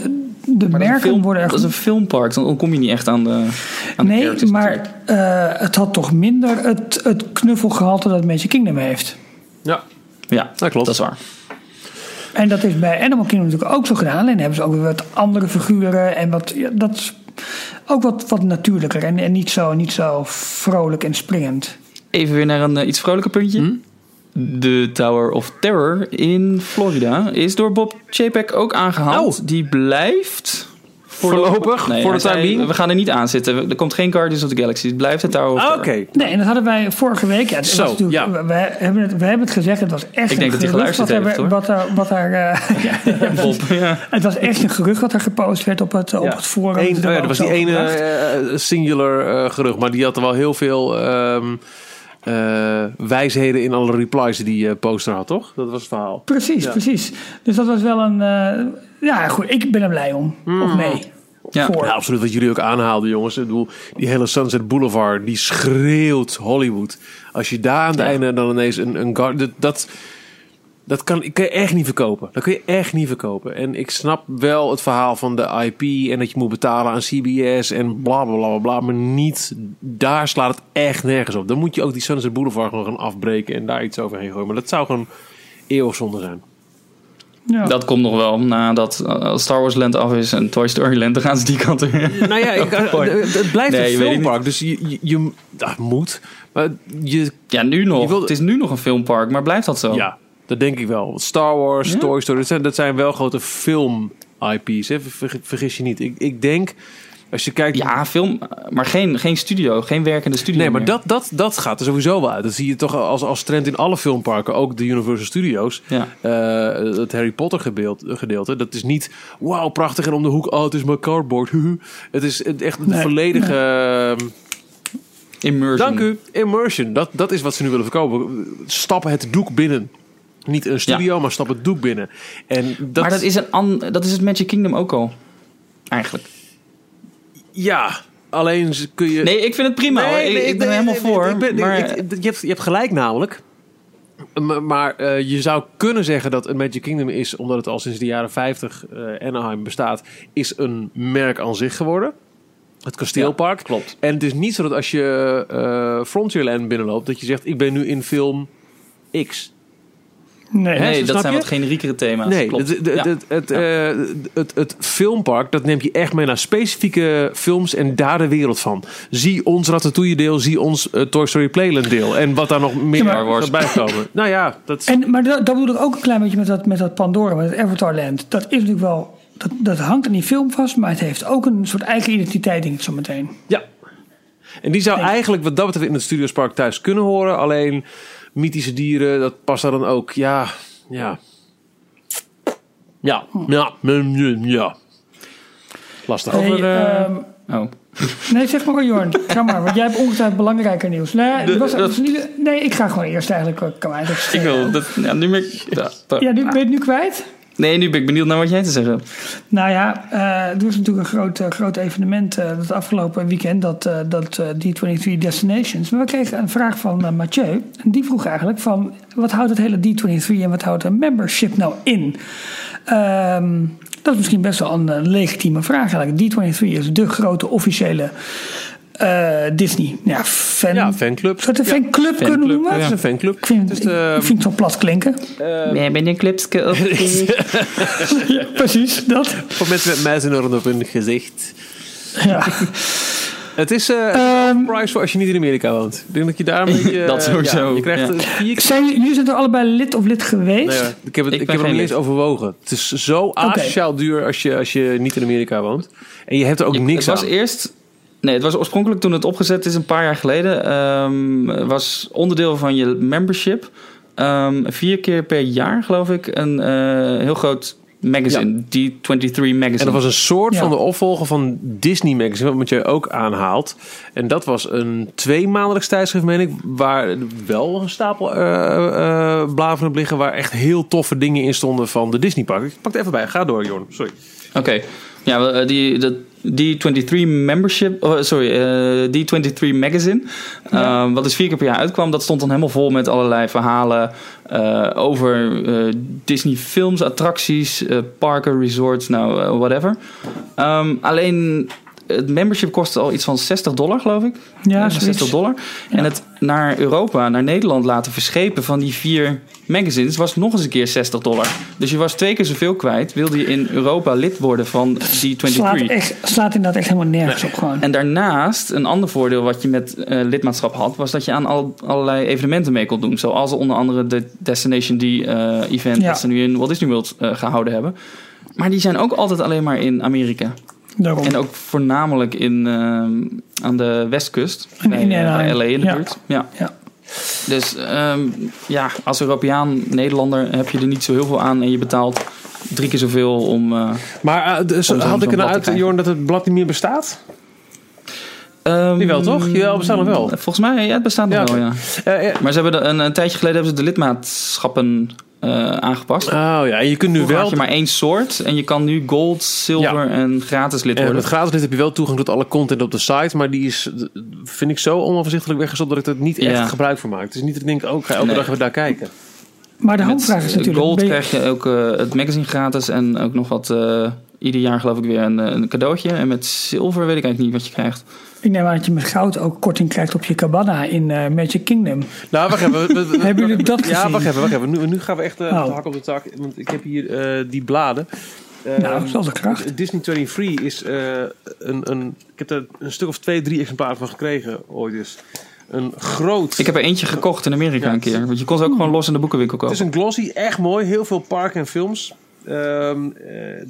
de, de Maar dat is een merken film- worden er Dat is een filmpark, dan kom je niet echt aan de, aan de Nee, maar eh, het had toch minder het, het knuffelgehalte dat Magic Kingdom heeft. Ja, Ja, dat klopt. dat is waar. En dat is bij Animal Kingdom natuurlijk ook zo gedaan. Alleen hebben ze ook weer wat andere figuren. En wat, ja, dat is ook wat, wat natuurlijker. En, en niet, zo, niet zo vrolijk en springend. Even weer naar een eh, iets vrolijker puntje. Hm? De Tower of Terror in Florida is door Bob Chapek ook aangehaald. Oh. Die blijft... Voorlopig? Nee, Voor de zei, being? We gaan er niet aan zitten. Er komt geen Guardians of the Galaxy. Het blijft de Tower of Ah, Terror. Oké. Nee, en dat hadden wij vorige week. Ja, het Zo, ja. we, hebben het, we hebben het gezegd. Het was echt Ik denk dat hij geluisterd wat er- heeft. Wat er, wat er, eh, ja, Bob, ja. het was echt een gerucht wat er gepost werd op het, op het forum. Eén- Dus oh ja, dat was die ene gebracht. eh, singular eh, gerucht. Maar die had er wel heel veel ehm, eh, wijsheden in alle replies die die eh, poster had, toch? Dat was het verhaal. Precies, Ja. precies. Dus dat was wel een... eh, ja, goed. Ik ben er blij om. Hmm. Of nee. Ja. Voor. Ja, absoluut. Wat jullie ook aanhaalden, jongens. Ik bedoel, die hele Sunset Boulevard, die schreeuwt Hollywood. Als je daar aan het Ja. einde dan ineens een, een guard... Dat, dat, kan, kan je echt niet verkopen. Dat kun je echt niet verkopen. En ik snap wel het verhaal van de IP en dat je moet betalen aan CBS en bla bla bla bla. Maar niet, daar slaat het echt nergens op. Dan moet je ook die Sunset Boulevard gewoon gaan afbreken en daar iets overheen gooien. Maar dat zou gewoon eeuwig zijn. Ja. Dat komt nog wel nadat eh, Star Wars Land af is en Toy Story Land. Dan gaan ze die kant weer. Nou ja, ik, mooi. het blijft Nee, een weet ik filmpark. Dus je, je, je dat moet. Maar je Ja, nu nog. Het is nu nog een filmpark, maar blijft dat zo? Ja, dat denk ik wel. Star Wars, Ja? Toy Story, dat zijn, dat zijn wel grote film-IP's. Vergis je niet. Ik, ik denk, als je kijkt... Ja, film, maar geen, geen studio, geen werkende studio. Nee, maar meer. dat, dat, dat gaat er sowieso wel uit. Dat zie je toch als, als trend in alle filmparken. Ook de Universal Studios. Ja. Eh, het Harry Potter gedeelte, gedeelte. Dat is niet, wauw, prachtig en om de hoek. Oh, het is maar cardboard. het is echt een Nee, volledige... ehm, Immersion. Dank u. Immersion. Dat, dat is wat ze nu willen verkopen. Stap het doek binnen. Niet een studio, maar stap het doek binnen. En dat, Maar dat is, een an, dat is het Magic Kingdom ook al. Eigenlijk. Ja, alleen kun je... Nee, ik vind het prima hoor. Ik, ik ben er helemaal voor. ik ben- maar ik- je, hebt, je hebt gelijk namelijk. Maar, maar eh, je zou kunnen zeggen dat een Magic Kingdom is, omdat het al sinds de jaren 50 eh, Anaheim bestaat, is een merk aan zich geworden. Het kasteelpark. Ja, klopt. En het is niet zo dat als je eh, Frontierland binnenloopt, dat je zegt: Ik ben nu in film X. Nee. Dat zijn je? wat generiekere thema's. Nee, klopt. het, het, Ja. het, het, eh, het, het filmpark, dat neemt je echt mee naar specifieke films en daar de wereld van. Zie ons Ratatouille deel, zie ons eh, Toy Story Playland deel. En wat daar nog meer Ja, maar- gaat bijkomen. nou ja, dat En, maar dat, dat bedoel ik ook een klein beetje met dat, met dat Pandora, met het Avatar Land. Dat is natuurlijk wel... Dat, dat hangt aan die film vast, maar het heeft ook een soort eigen identiteit, denk ik zo meteen. ja. En die zou eigenlijk wat dat betreft in het Studiospark thuis kunnen horen. Alleen mythische dieren, dat past daar dan ook. Ja, ja. Ja, ja, ja. Lastig. Hey, Over, eh, ehm, Oh. nee, zeg maar, Jorn. Ga maar, want jij hebt ongetwijfeld belangrijker nieuws. Nee, De- was, dat- was niet, nee, ik ga gewoon eerst eigenlijk. Kan mij eigenlijk Ik schelen. wil dat. Ja, nu ben ik. Dat- Ja, nu, ben je het nu kwijt? Nee, nu ben ik benieuwd naar wat jij te zeggen hebt. Nou ja, eh, er was natuurlijk een groot, eh, groot evenement uh, het afgelopen weekend, dat, uh, dat uh, D23 Destinations. Maar we kregen een vraag van uh, Mathieu. En die vroeg eigenlijk van, wat houdt het hele D23 en wat houdt een membership nou in? Um, dat is misschien best wel een uh, legitieme vraag eigenlijk. D23 is de grote officiële uh, Disney ja, fan, ja, fanclub. Zou het een fanclub kunnen noemen? Ja, het is een fanclub. Ik vind, dus ik, de, ik vind het zo plat klinken. Uh, nee, ben je een clipske ja, precies, dat. Voor mensen met muizenorden op hun gezicht. Ja. Het is uh, um, price voor als je niet in Amerika woont. Ik denk dat je daar een beetje... dat sowieso. Ja, je krijgt ja. vier... Zijn jullie zijn er allebei lid of lid geweest? Nee, ik heb het, ik ik heb het nog niet eens overwogen. Het is zo asociaal okay. duur als je, als je niet in Amerika woont. En je hebt er ook je, niks het aan. was eerst... Nee, het was oorspronkelijk toen het opgezet is een paar jaar geleden. Um, was onderdeel van je membership. Um, vier keer per jaar, geloof ik, een uh, heel groot magazine, D23 magazine. En dat was een soort Ja. van de opvolger van Disney Magazine, wat je ook aanhaalt. En dat was een tweemaandelijks tijdschrift, meen ik, waar wel een stapel eh eh bladen op liggen, waar echt heel toffe dingen in stonden van de Disney park. Ik pak het even bij. Ga door, Jorn. Sorry. Oké. Ja, eh, die, de, D23 membership, oh, sorry, eh D23 magazine, Ja. eh, wat dus vier keer per jaar uitkwam, dat stond dan helemaal vol met allerlei verhalen eh, over Disney films, attracties, parken, resorts, nou, whatever. Ehm, alleen het membership kostte al iets van 60 dollar, geloof ik. Ja, Eh, zoiets. 60 dollar. Ja. En het naar Europa, naar Nederland laten verschepen van die vier magazines was nog eens een keer 60 dollar. Dus je was twee keer zoveel kwijt. Wilde je in Europa lid worden van D23. Slaat, echt, slaat inderdaad echt helemaal nergens op gewoon. En daarnaast, een ander voordeel wat je met eh, lidmaatschap had, was dat je aan al, allerlei evenementen mee kon doen. Zoals onder andere de Destination D eh, event Ja. dat ze nu in Walt Disney World eh, gehouden hebben. Maar die zijn ook altijd alleen maar in Amerika. Daarom. En ook voornamelijk in, ehm, aan de westkust. In- bij, in eh, bij Anaheim. LA in de Ja. buurt. Ja. Ja. Dus ehm, ja, als Europeaan, Nederlander heb je er niet zo heel veel aan. En je betaalt drie keer zoveel om... eh, Maar dus Om zo'n- had ik er nou uit. Jorn, dat het blad niet meer bestaat? ehm, Jawel, toch? Jawel, bestaan nog wel. Volgens mij, ja, het bestaat nog Ja, wel, ja. Maar ze hebben de- een, een tijdje geleden hebben ze de lidmaatschappen eh, aangepast. oh ja, en je kunt nu Vroeger wel... had je maar één soort. En je kan nu gold, silver en gratis lid En worden. met gratis lid heb je wel toegang tot alle content op de site, maar die is, vind ik zo onoverzichtelijk weggestopt dat ik er niet echt Ja. gebruik van maak. Het is niet dat ik denk, oh, ik ga elke Nee. dag even daar kijken. Maar de Met handvraag is eh, natuurlijk... Gold je- krijg je ook eh, het magazine gratis en ook nog wat... eh, ieder jaar geloof ik weer een, eh, een cadeautje. En met zilver weet ik eigenlijk niet wat je krijgt. Ik neem aan dat je met goud ook korting krijgt op je cabana in eh, Magic Kingdom. Nou, wacht even. we- Hebben jullie dat Ja, gezien? wacht even, wacht even. Nu, nu gaan we echt eh Oh. de hak op de tak, want ik heb hier eh, die bladen. Nou, Ehm, dat is de kracht. Disney 23 is eh, een, een... Ik heb er een stuk of twee, drie exemplaren van gekregen ooit eens. Een groot... Ik heb er eentje gekocht in Amerika Ja, een keer. Want je kon ze ook gewoon los in de boekenwinkel Het kopen. is een glossy, echt mooi. Heel veel parken en films. Ehm, eh,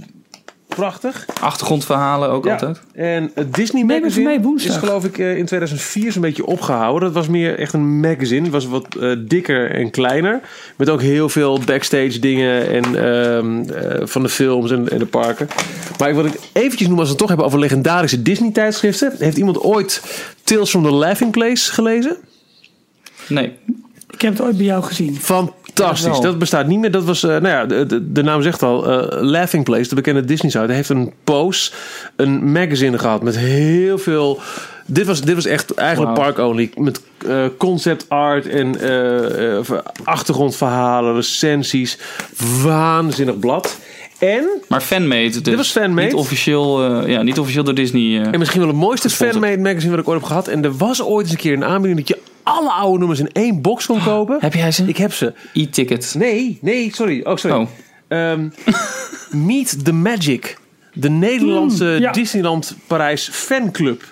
prachtig. Achtergrondverhalen ook Ja. altijd. En het Disney Magazine is geloof ik eh, in 2004 zo'n beetje opgehouden. Dat was meer echt een magazine. Het was wat eh, dikker en kleiner. Met ook heel veel backstage dingen en, ehm, eh, van de films en, en de parken. Maar wat ik eventjes noem als we het toch hebben over legendarische Disney tijdschriften. Heeft iemand ooit Tales from the Laughing Place gelezen? Nee. Ik heb het ooit bij jou gezien. Fantastisch. Dat bestaat niet meer. Dat was, eh, nou ja, de, de, naam zegt al, eh, Laughing Place, de bekende Disney-site, heeft een Pose, een magazine gehad met heel veel. Dit was, dit was echt eigenlijk park only. Met eh, concept art en achtergrondverhalen, recensies. Waanzinnig blad. En, Maar fanmade dus. Dit was fanmade. Niet officieel, ja, niet officieel door Disney. en misschien wel het mooiste fanmade magazine wat ik ooit heb gehad. En er was ooit eens een keer een aanbieding dat je alle oude nummers in één box kon kopen. Heb jij ze? Ik heb ze. E-ticket. Nee, nee, sorry. Oh, sorry. Oh. Ehm, Meet the Magic. De Nederlandse Mm, ja. Disneyland Parijs fanclub.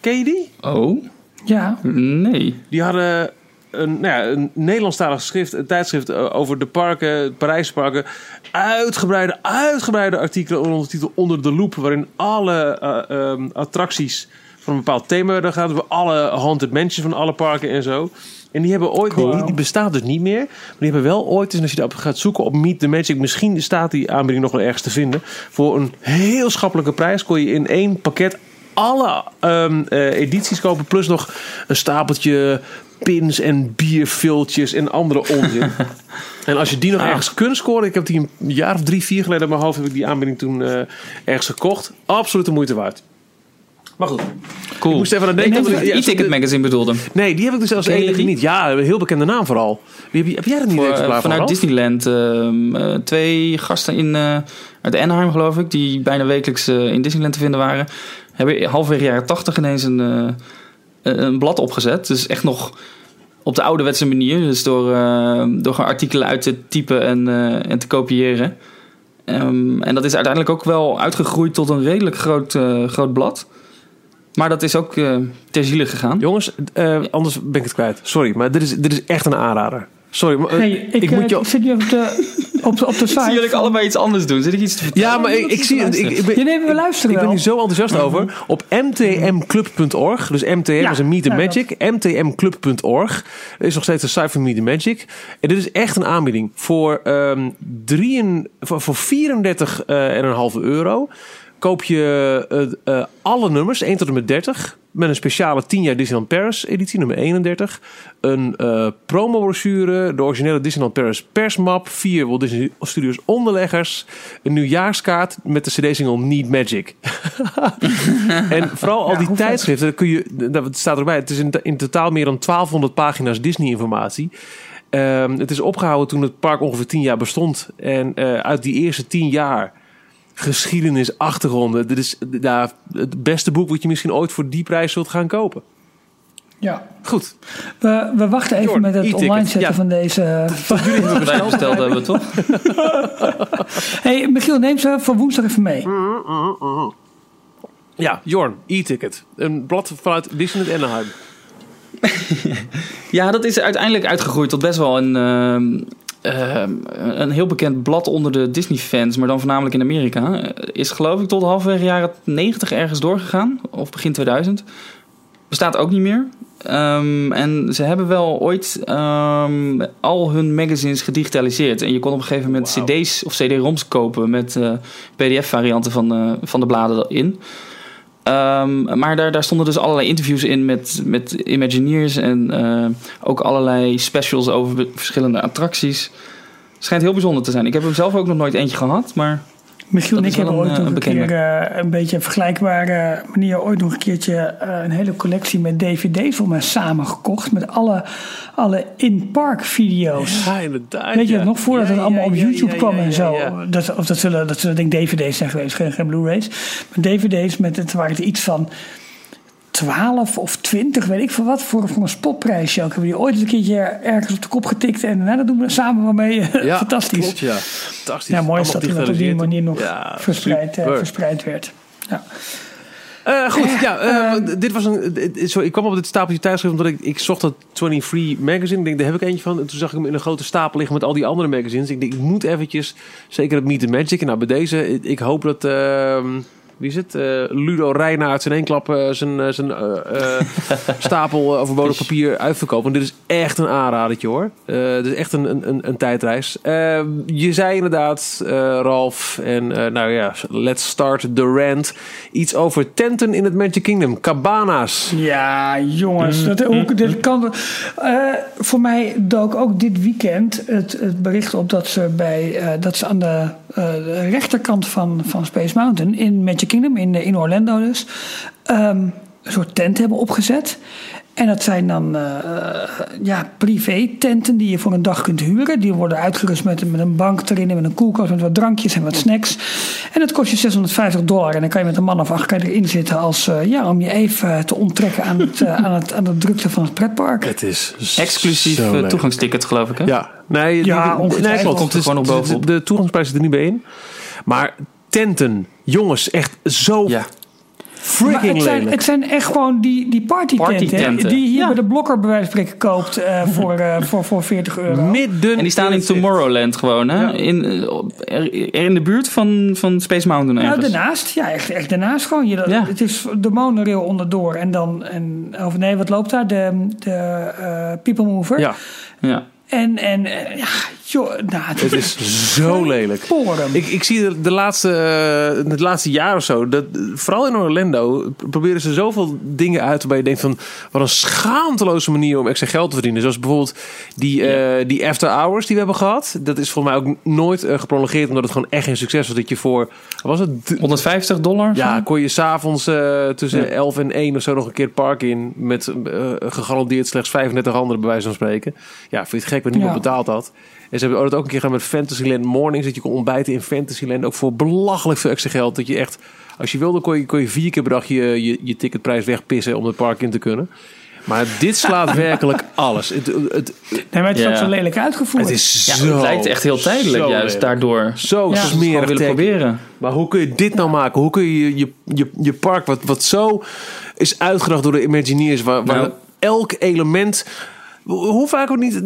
Ken je die? Oh? Ja, Nee. Die hadden een, nou ja, een Nederlandstalig schrift, een tijdschrift eh, over de parken, Parijse parken. Uitgebreide, uitgebreide artikelen onder de titel Onder de Loep. Waarin alle eh, ehm, attracties van een bepaald thema werden gehad. We alle haunted mansions van alle parken en zo. En die hebben ooit, die, die bestaat dus niet meer. Maar die hebben wel ooit, dus als je daarop gaat zoeken op Meet the Magic, misschien staat die aanbieding nog wel ergens te vinden. Voor een heel schappelijke prijs kon je in één pakket alle ehm, eh, edities kopen. Plus nog een stapeltje pins en bierviltjes en andere onzin. en als je die nog Ah. ergens kunt scoren. Ik heb die een jaar of drie, vier geleden in mijn hoofd heb ik die aanbieding toen eh, ergens gekocht. Absoluut de moeite waard. Maar goed, Cool. ik moest even aan Ik denken. denk dat ik E-ticket magazine bedoelde. Nee, die heb ik dus zelfs enige niet. Ja, een heel bekende naam vooral. Wie heb, jij er niet Voor, eh, exemplaar van? vanuit? Disneyland. ehm, eh, twee gasten in, eh, uit Anaheim, geloof ik. Die bijna wekelijks in Disneyland te vinden waren. Hebben halverwege jaren tachtig ineens een, een blad opgezet. Dus echt nog op de ouderwetse manier. Dus door, door gewoon artikelen uit te typen en, en te kopiëren. Ehm, en dat is uiteindelijk ook wel uitgegroeid tot een redelijk groot, groot blad. Maar dat is ook eh, ter ziele gegaan. Jongens, eh, anders ben ik het kwijt. Sorry, maar dit is, dit is echt een aanrader. Sorry, maar, eh, hey, ik, ik moet je... ik zit nu even te, op, de- op de Ik zie site. jullie allebei iets anders doen. Zit ik iets te vertellen? Ja, maar ik, ik zie het. Ik, ik ben, Ja, nee, we luisteren ik ben hier zo enthousiast over. Op mtmclub.org. Dus MTM Ja, is een Meet the ja, Magic. mtmclub.org is nog steeds een site van Meet the Magic. En dit is echt een aanbieding. Voor, ehm drieën, voor, voor 34 eh, en een halve euro koop je eh, eh, alle nummers, 1 tot en met 30. Met een speciale 10 jaar Disneyland Paris editie, nummer 31. Een eh promo-brochure, de originele Disneyland Paris persmap. Vier Walt Disney Studios onderleggers. Een nieuwjaarskaart met de cd-single Need Magic. en vooral al die tijdschriften, kun je, dat staat erbij. Het is in, in totaal meer dan 1200 pagina's Disney-informatie. Ehm, het is opgehouden toen het park ongeveer 10 jaar bestond. En uit die eerste 10 jaar geschiedenis, achtergronden. Dit is ja, het beste boek wat je misschien ooit voor die prijs zult gaan kopen. Ja. Goed. We, we wachten even Jordan, met het online zetten Ja. van deze. Wij besteld hebben, toch? hey, Michiel, neem ze voor woensdag even mee. Ja, Jorn, e-ticket. Een blad vanuit Disneyland Anaheim. Ja, dat is uiteindelijk uitgegroeid tot best wel een, ehm, ehm, een heel bekend blad onder de Disney-fans, maar dan voornamelijk in Amerika. Eh, Is geloof ik tot halverwege jaren 90 ergens doorgegaan, of begin 2000. Bestaat ook niet meer. Ehm, en ze hebben wel ooit ehm, al hun magazines gedigitaliseerd. En je kon op een gegeven moment cd's of cd-roms kopen met eh, pdf-varianten van, de van de bladen in. Ehm, maar daar, daar stonden dus allerlei interviews in met, met Imagineers en eh, ook allerlei specials over verschillende attracties. Schijnt heel bijzonder te zijn. Ik heb hem zelf ook nog nooit eentje gehad, maar Michiel en ik hebben ooit een, nog eh, een keer eh, een beetje een vergelijkbare manier ooit nog een keertje eh, een hele collectie met dvd's voor mij samengekocht. Met alle, alle in-park video's. Ja, inderdaad. Weet je ja. het nog, voordat Ja, het allemaal op YouTube kwam en zo. Dat, of dat zullen, dat zullen denk ik dvd's zijn geweest, geen, geen Blu-rays. Maar dvd's met, het waren er iets van 12 of 20, weet ik veel wat, voor, voor een spotprijsje ook. Hebben die ooit een keertje ergens op de kop getikt en nou, dat doen we samen wel mee. Ja, Fantastisch. Klopt, ja. Fantastisch. Ja, mooi is dat dat op die manier nog Ja, verspreid, eh, verspreid werd. Ja. Eh, goed, ja, eh, dit was een. Sorry, ik kwam op dit stapeltje tijdschrift omdat ik, ik zocht dat 23 magazine. Ik denk, daar heb ik eentje van. En toen zag ik hem in een grote stapel liggen met al die andere magazines. Ik denk, ik moet eventjes, zeker het Meet the Magic. En nou, bij deze, ik, ik hoop dat. Wie is het? Eh, Ludo Reinaerts in één klap eh, zijn, eh, zijn stapel overbodig papier uitverkoopt. Want dit is echt een aanradertje hoor. Eh dit is echt een, een, een, een tijdreis. Je zei inderdaad, eh, Ralf, en eh, nou ja, let's start the rant. Iets over tenten in het Magic Kingdom. Cabana's. Ja, jongens, dat, hoe, dit kan. eh, voor mij dook ook dit weekend het, het bericht op dat ze, bij, eh, dat ze aan de, de rechterkant van, van Space Mountain in Magic Kingdom, in, in Orlando dus, ehm, een soort tent hebben opgezet. En dat zijn dan eh, ja, privé-tenten die je voor een dag kunt huren. Die worden uitgerust met, met een bank erin en met een koelkast met wat drankjes en wat snacks. En dat kost je 650 dollar. En dan kan je met een man of acht kan je erin zitten als, eh, ja, om je even te onttrekken aan het, eh, aan, het, aan de drukte van het pretpark. Het is exclusief eh, toegangsticket geloof ik hè? Ja, nee, die- Ja, die- ongetwijfeld. nee klopt. Komt er Het gewoon nog bovenop. De, de toegangsprijs zit er niet bij in. Maar tenten, jongens, echt zo Ja. Maar freaking het, zijn, lelijk. het zijn echt gewoon die, die partytenten. Partytenten. Die je hier Ja. bij de blokker bij wijze van spreken koopt eh, voor, eh, voor, voor 40 euro. Midden En die staan in. Tomorrowland gewoon, hè? Ja. In, eh, op- er, in de buurt van, van Space Mountain Nou, ergens. daarnaast. Ja, echt, echt daarnaast gewoon. Je, Ja. Het is de monorail onderdoor. En dan, en, of nee, wat loopt daar? De, de People Mover. Ja, Ja. En, en eh, ja, joh, nou, het is zo lelijk. Ik, ik zie de, de laatste, eh, het laatste jaar of zo, dat, vooral in Orlando, proberen ze zoveel dingen uit waarbij je denkt van, wat een schaamteloze manier om extra geld te verdienen. Zoals bijvoorbeeld die, eh, die after hours die we hebben gehad. Dat is volgens mij ook nooit eh, geprolongeerd, omdat het gewoon echt geen succes was. Dat je voor, was het? D- 150 dollar? Ja, kon je s'avonds eh tussen Ja. 11 en 1 of zo nog een keer het park in. Met eh, gegarandeerd slechts 35 anderen, bij wijze van spreken. Ja, vind je het gek wat niemand Ja. betaald had. En ze hebben ooit ook een keer gedaan met Fantasyland Mornings. Dat je kon ontbijten in Fantasyland. Ook voor belachelijk veel extra geld. Dat je echt, als je wilde, kon je, kon je vier keer per dag je, je, je ticketprijs wegpissen om het park in te kunnen. Maar dit slaat werkelijk alles. Het, het, nee, maar het is Ja. ook zo lelijk uitgevoerd. het is Ja, het lijkt echt heel tijdelijk zo juist lelijk. daardoor. Zo Ja. Smerig willen proberen. Maar hoe kun je dit nou maken? Hoe kun je je, je, je park, wat, wat zo is uitgedacht door de Imagineers, waar, waar Nou. elk element Hoe vaak ook niet,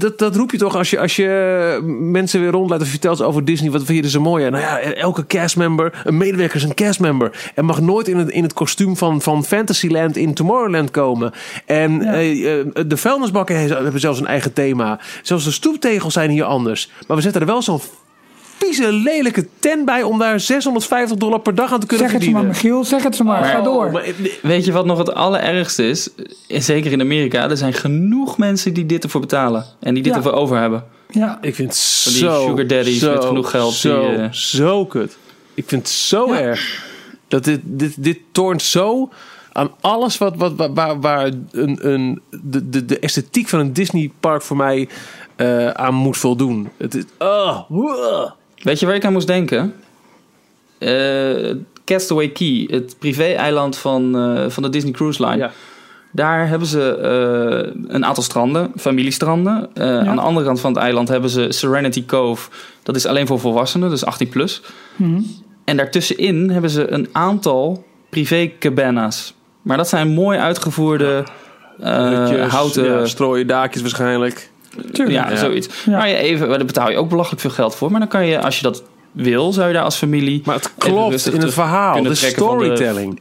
dat, dat roep je toch als je, als je mensen weer rondlaat of je vertelt over Disney, wat vind je er zo mooi aan? Nou ja, elke castmember, een medewerker is een castmember. En mag nooit in het, in het kostuum van, van Fantasyland in Tomorrowland komen. En Ja. eh, eh, de vuilnisbakken hebben zelfs een eigen thema. Zelfs de stoeptegels zijn hier anders. Maar we zetten er wel zo'n vieze, lelijke tent bij om daar 650 dollar per dag aan te kunnen Zeg het ze maar, verdienen. Michiel. Zeg het ze maar. Ga door. Oh, maar- Weet je wat nog het allerergste is? En Zeker in Amerika. Er zijn genoeg mensen die dit ervoor betalen. En die dit Ja. ervoor over hebben. Ja. Ik vind het die zo... sugar daddies zo, met genoeg geld Zo, die, eh, zo kut. Ik vind het zo Ja. erg. Dat dit, dit, dit toont zo aan alles wat, wat, waar, waar, waar een, een, de, de, de esthetiek van een Disneypark voor mij eh, aan moet voldoen. Het is... Oh. Weet je waar ik aan moest denken? Eh, Castaway Key, het privé-eiland van, eh, van de Disney Cruise Line. Ja. Daar hebben ze eh, een aantal stranden, familiestranden. Eh, Aan de andere kant van het eiland hebben ze Serenity Cove. Dat is alleen voor volwassenen, dus 18 plus. Mhm. En daartussenin hebben ze een aantal privé cabanas. Maar dat zijn mooi uitgevoerde houten... ja, strooien daakjes waarschijnlijk. Tuurlijk. Ja, Ja. zoiets. Ja. Maar je even, daar betaal je ook belachelijk veel geld voor. Maar dan kan je, als je dat wil, zou je daar als familie. Maar het klopt in het verhaal. De storytelling.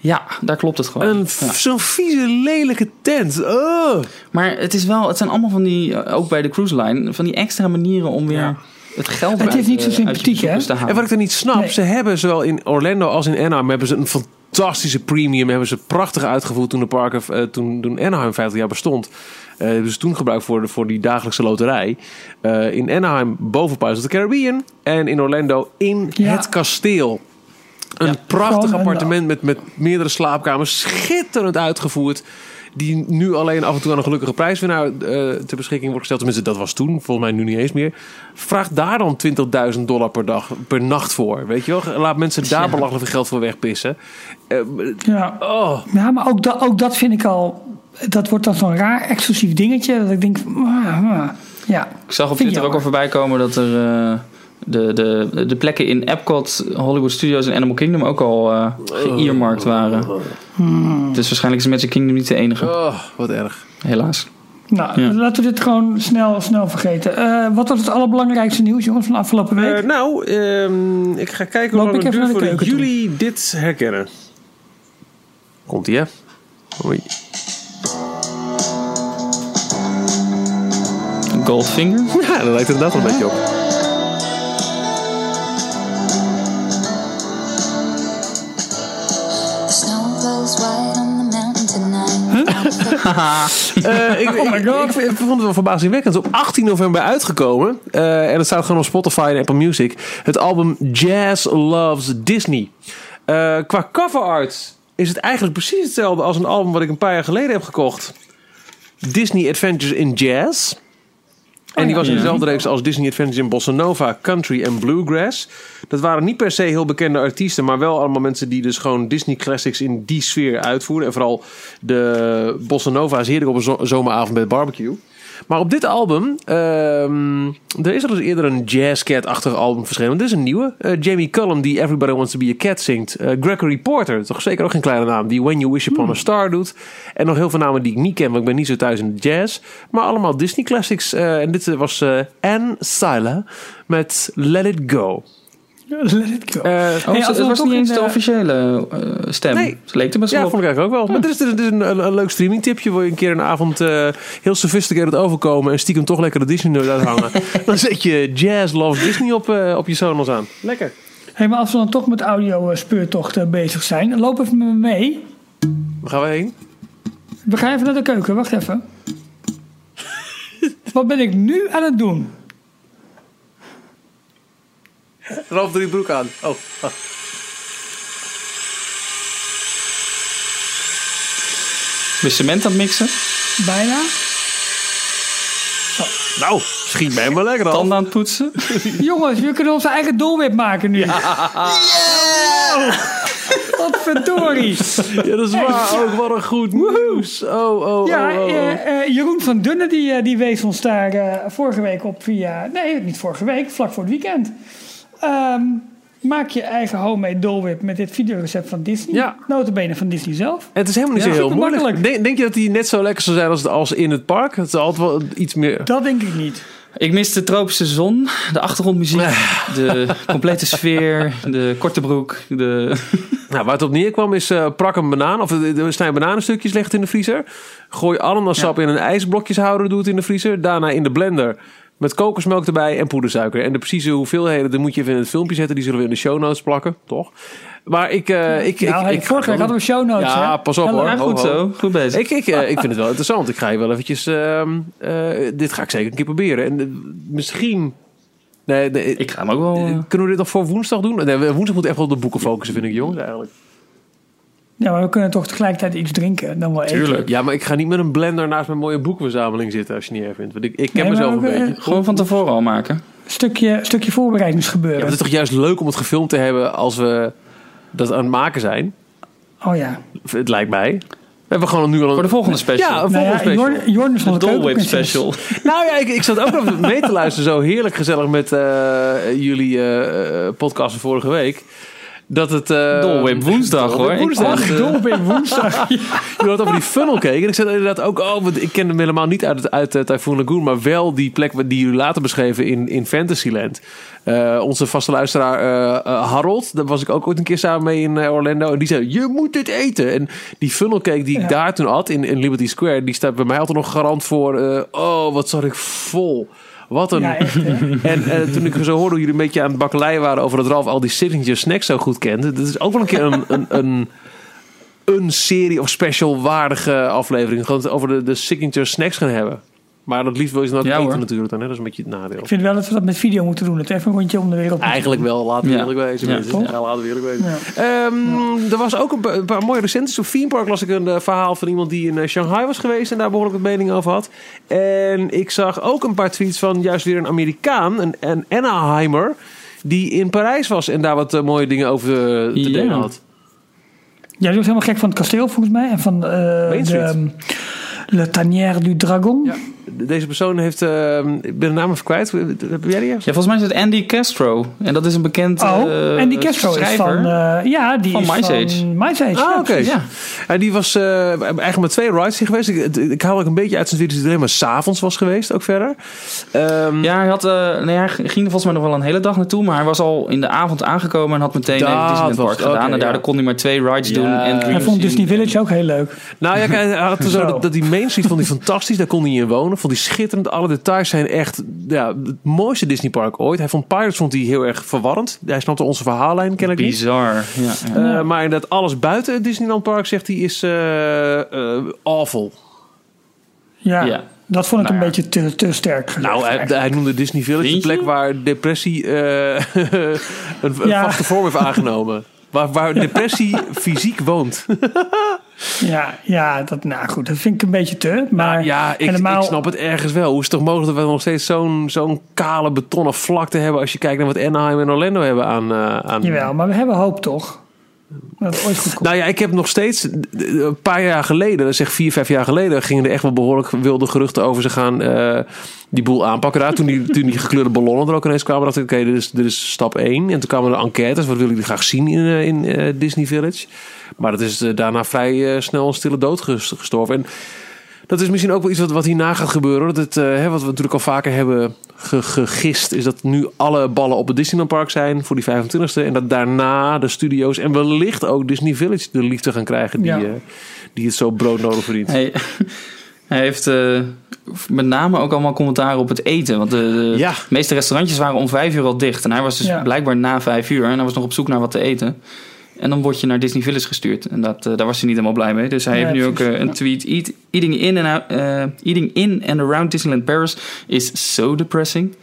Ja, daar klopt het gewoon. Een Ja. Zo'n vieze, lelijke tent. Oh. Maar het is wel, het zijn allemaal van die, eh, ook bij de cruise line, van die extra manieren om weer Ja. het geld Het is niet zo sympathiek, hè? bezoekers te halen. En wat ik dan niet snap, Nee. ze hebben zowel in Orlando als in Anaheim hebben ze een fantastische premium, hebben ze prachtig uitgevoerd toen de parken, eh, toen, toen Anaheim 50 jaar bestond. Eh ze toen gebruikt voor, voor die dagelijkse loterij. Eh, in Anaheim boven Pirates of the Caribbean en in Orlando in Ja. het kasteel. Een Ja. prachtig appartement met, met meerdere slaapkamers, schitterend uitgevoerd. Die nu alleen af en toe aan een gelukkige prijswinnaar eh ter beschikking wordt gesteld. Tenminste, dat was toen, volgens mij nu niet eens meer. Vraag daar dan 20.000 dollar per dag, per nacht voor. Weet je wel? Laat mensen daar Ja. belachelijk veel geld voor wegpissen. Eh, Ja. oh, Ja, maar ook, dat ook dat vind ik al. Dat wordt dan zo'n raar exclusief dingetje. Dat ik denk, ah, ah. ja. Ik zag op Vind Twitter ook al voorbij komen dat er eh, de, de, de plekken in Epcot, Hollywood Studios en Animal Kingdom ook al eh geëarmarkt waren. Dus waarschijnlijk is Magic Kingdom niet de enige, oh, wat erg. helaas. Nou, Ja. laten we dit gewoon snel, snel vergeten. Eh, wat was het allerbelangrijkste nieuws, jongens, van de afgelopen week? Eh, nou, ehm, ik ga kijken hoe lang ik het duurt toe. jullie dit herkennen. Komt-ie, hè? Oei. Goldfinger? Ja, dat lijkt er inderdaad wel een beetje op. Eh, ik, Oh my ik- God. Ik, ik vond het wel verbazingwekkend. Het is op 18 november uitgekomen. Eh, en het staat gewoon op Spotify en Apple Music. Het album Jazz Loves Disney. Eh, qua cover art is het eigenlijk precies hetzelfde als een album wat ik een paar jaar geleden heb gekocht. Disney Adventures in Jazz. En die ja. was in Ja. dezelfde reeks als Disney Adventures in Bossa Nova, Country en Bluegrass. Dat waren niet per se heel bekende artiesten, maar wel allemaal mensen die dus gewoon Disney classics in die sfeer uitvoeren. En vooral de Bossa Nova is heerlijk op een zo- zomeravond met barbecue. Maar op dit album, ehm, er is al eens eerder een jazzcat-achtig album verschenen. Dit is een nieuwe. Eh, Jamie Cullum, die Everybody Wants to Be a Cat zingt. Eh, Gregory Porter, toch zeker ook geen kleine naam. Die When You Wish Upon a Star doet. En nog heel veel namen die ik niet ken, want ik ben niet zo thuis in de jazz. Maar allemaal Disney classics. Eh, en dit was Anne Sila met Let It Go. Let it go. Eh, Oh, Hey, het- was niet eens de de- officiële eh, stem. Nee. Ze leek er best Ja, wel vond op. ik eigenlijk ook wel. Maar dit is, dit is een, een, een leuk streamingtipje. Wil je een keer een avond eh, heel sophisticated overkomen... en stiekem toch lekker de Disney-nerd uithangen. dan zet je Jazz Loves Disney op, eh, op je Sonos aan. Lekker. Hey, maar als we dan toch met audio eh, speurtochten bezig zijn, loop even met me mee. Waar gaan we heen? We gaan even naar de keuken, wacht even. Wat ben ik nu aan het doen? Ralf drie broek aan. Oh. ah. Je cement aan het mixen? Bijna. Nou, schiet mij maar lekker al. Tanden aan het poetsen? Jongens, we kunnen onze eigen doelwit maken nu. Wat verdorie. Ja, dat is waar. Ook wat een goed nieuws. Oh, oh, Ja, oh, oh, oh. eh, eh, Jeroen van Dunne die, eh, die wees ons daar eh, vorige week op via... Nee, niet vorige week, vlak voor het weekend. Ehm, Maak je eigen homemade Dole Whip met dit videorecept van Disney. Ja. Notabene van Disney zelf. En het is helemaal niet Ja, zo heel moeilijk. makkelijk. Denk, denk je dat die net zo lekker zou zijn als, als in het park? Het is altijd wel iets meer... Dat denk ik niet. Ik mis de tropische zon, de achtergrondmuziek, de complete sfeer, de korte broek. De... Nou, waar het op neerkwam is eh prak een banaan. Of de, de snij bananenstukjes, leg het in de vriezer. Gooi ananassap in een ijsblokjeshouder, doe het in de vriezer. Daarna in de blender met kokosmelk erbij en poedersuiker. En de precieze hoeveelheden, die moet je even in het filmpje zetten. Die zullen we in de show notes plakken, toch? Maar ik... eh ik, nou, ik, hey, ik, vorige week hadden we show notes. Ja, hè? pas op, hoor. Goed ho, ho. zo. Goed bezig. Ik, ik, eh, ik vind het wel interessant. Ik ga je wel eventjes... ehm, eh, dit ga ik zeker een keer proberen. En misschien... Nee, nee, Ik ga hem ook wel... kunnen we dit nog voor woensdag doen? Nee, woensdag moet echt wel op de boeken focussen, vind ik, jongens, eigenlijk. Ja, maar we kunnen toch tegelijkertijd iets drinken. Dan wel eten. Tuurlijk. Ja, maar ik ga niet met een blender naast mijn mooie boekenverzameling zitten, als je het niet erg vindt. Want ik, ik ken Nee, mezelf een beetje. Gewoon van tevoren al maken. Stukje, stukje voorbereidingsgebeuren. Ja, het is toch juist leuk om het gefilmd te hebben als we dat aan het maken zijn? Oh ja. Het lijkt mij. We hebben gewoon nu al een... Voor de volgende special. Ja, een Nou volgende ja, special. Jorn, Jorn is special. Nou ja, ik, ik zat ook nog mee te luisteren. Zo heerlijk gezellig met eh, jullie eh, eh, podcast van vorige week. Dat het... eh, Dole Whip woensdag hoor. Ik woensdag. dacht, Dol op woensdag. Je had over die funnel cake. En ik zei inderdaad ook, oh, want ik kende hem helemaal niet uit, uit eh, Typhoon Lagoon. Maar wel die plek die jullie later beschreven in, in Fantasyland. Eh, onze vaste luisteraar Harold, daar was ik ook ooit een keer samen mee in Orlando. En die zei, je moet dit eten. En die funnel cake die ik Ja. daar toen had in, in Liberty Square, die staat bij mij altijd nog garant voor, eh, oh, wat zat ik vol. Wat een... Ja, echt hè. En eh, toen ik zo hoorde hoe jullie een beetje aan het bakkeleien waren over dat Ralf al die signature snacks zo goed kende. Dat is ook wel een keer een, een, een, een serie of special waardige aflevering. Gewoon over de, de signature snacks gaan hebben. Maar dat liefst wil je dan ook Ja, eten hoor. natuurlijk dan. Hè? Dat is een beetje het nadeel. Ik vind wel dat we dat met video moeten doen. Het even een rondje om de wereld. Eigenlijk wel, laten we Ja. eerlijk wezen. Ja. laten we eerlijk wezen. Ja. Ehm, Er was ook een, pa- een paar mooie recensies. Op Theme Park las ik een eh, verhaal van iemand die in eh, Shanghai was geweest en daar behoorlijk wat mening over had. En ik zag ook een paar tweets van juist weer een Amerikaan, een, een Anaheimer, die in Parijs was en daar wat eh, mooie dingen over te, delen had. Ja, die was helemaal gek van het kasteel volgens mij. En van de um, Le Tanière du Dragon. Ja. Deze persoon heeft, eh, ik ben de naam even kwijt. Heb jij die? Ja, volgens mij is het Andy Castro. En dat is een bekend Oh, eh, en die Castro is schrijver. van... eh, ja, die Van is Mice van Age. Mice Age. Ah, ja, oké. Ja. En die was eh, eigenlijk met twee rides hier geweest. Ik, ik haal ook een beetje uit zijn video's dat hij alleen maar s'avonds was geweest, ook verder. Ehm, Ja, hij, had, eh, nee, hij ging er volgens mij nog wel een hele dag naartoe. Maar hij was al in de avond aangekomen en had meteen Dat even Disneyland was Park gedaan. oké, en daardoor ja. kon hij maar twee rides doen. En Hij vond. Disney Village ook heel leuk. Nou ja, kijk, hij had zo Zo. dat, dat die Main Street vond hij fantastisch. Daar kon hij in wonen. Vond hij schitterend. Alle details zijn echt ja, het mooiste Disneypark ooit. Hij vond Pirates vond hij heel erg verwarrend. Hij snapte onze verhaallijn kennelijk niet. Bizar. Ja, ja. Eh, maar inderdaad, alles buiten het Disneyland Park, zegt hij, is eh, eh, awful. Ja, Ja. dat vond ik Nou een ja. beetje te, te sterk. Nou, hij, noemde Disney Village de plek waar depressie eh, een, een Ja. vaste vorm heeft aangenomen. Waar, waar depressie fysiek woont. ja, ja, dat, nou goed, dat vind ik een beetje te. Maar ja, ik, helemaal, ik snap het ergens wel. Hoe is het toch mogelijk dat we nog steeds zo'n zo'n kale betonnen vlakte hebben... als je kijkt naar wat Anaheim en Orlando hebben aan... eh, aan Jawel, maar we hebben hoop toch? Nou ja, ik heb nog steeds... Een paar jaar geleden, zeg vier, vijf jaar geleden... gingen er echt wel behoorlijk wilde geruchten over ze gaan... eh, die boel aanpakken daar. Toen die, gekleurde ballonnen er ook ineens kwamen... dacht ik, oké, dit, is, dit is stap één. En toen kwamen er enquêtes. Wat willen jullie graag zien in, eh, in eh, Disney Village? Maar dat is daarna vrij snel een stille dood ges- gestorven. En dat is misschien ook wel iets wat, wat hierna gaat gebeuren. hoor. Dat het, eh, hè, wat we natuurlijk al vaker hebben ge- gegist... is dat nu alle ballen op het Disneyland Park zijn... voor die 25e. En dat daarna de studio's... en wellicht ook Disney Village de liefde gaan krijgen... die, Ja. eh, die het zo broodnodig verdient. Hij, hij heeft eh, met name ook allemaal commentaar op het eten. Want de, de Ja. meeste restaurantjes waren om vijf uur al dicht. En hij was dus Ja. blijkbaar na vijf uur. En hij was nog op zoek naar wat te eten. En dan word je naar Disney Village gestuurd. En dat, eh, daar was hij niet helemaal blij mee. Dus hij heeft nu ook eh, een tweet. Eat, eating, in and out, eh, eating in and around Disneyland Paris is so depressing.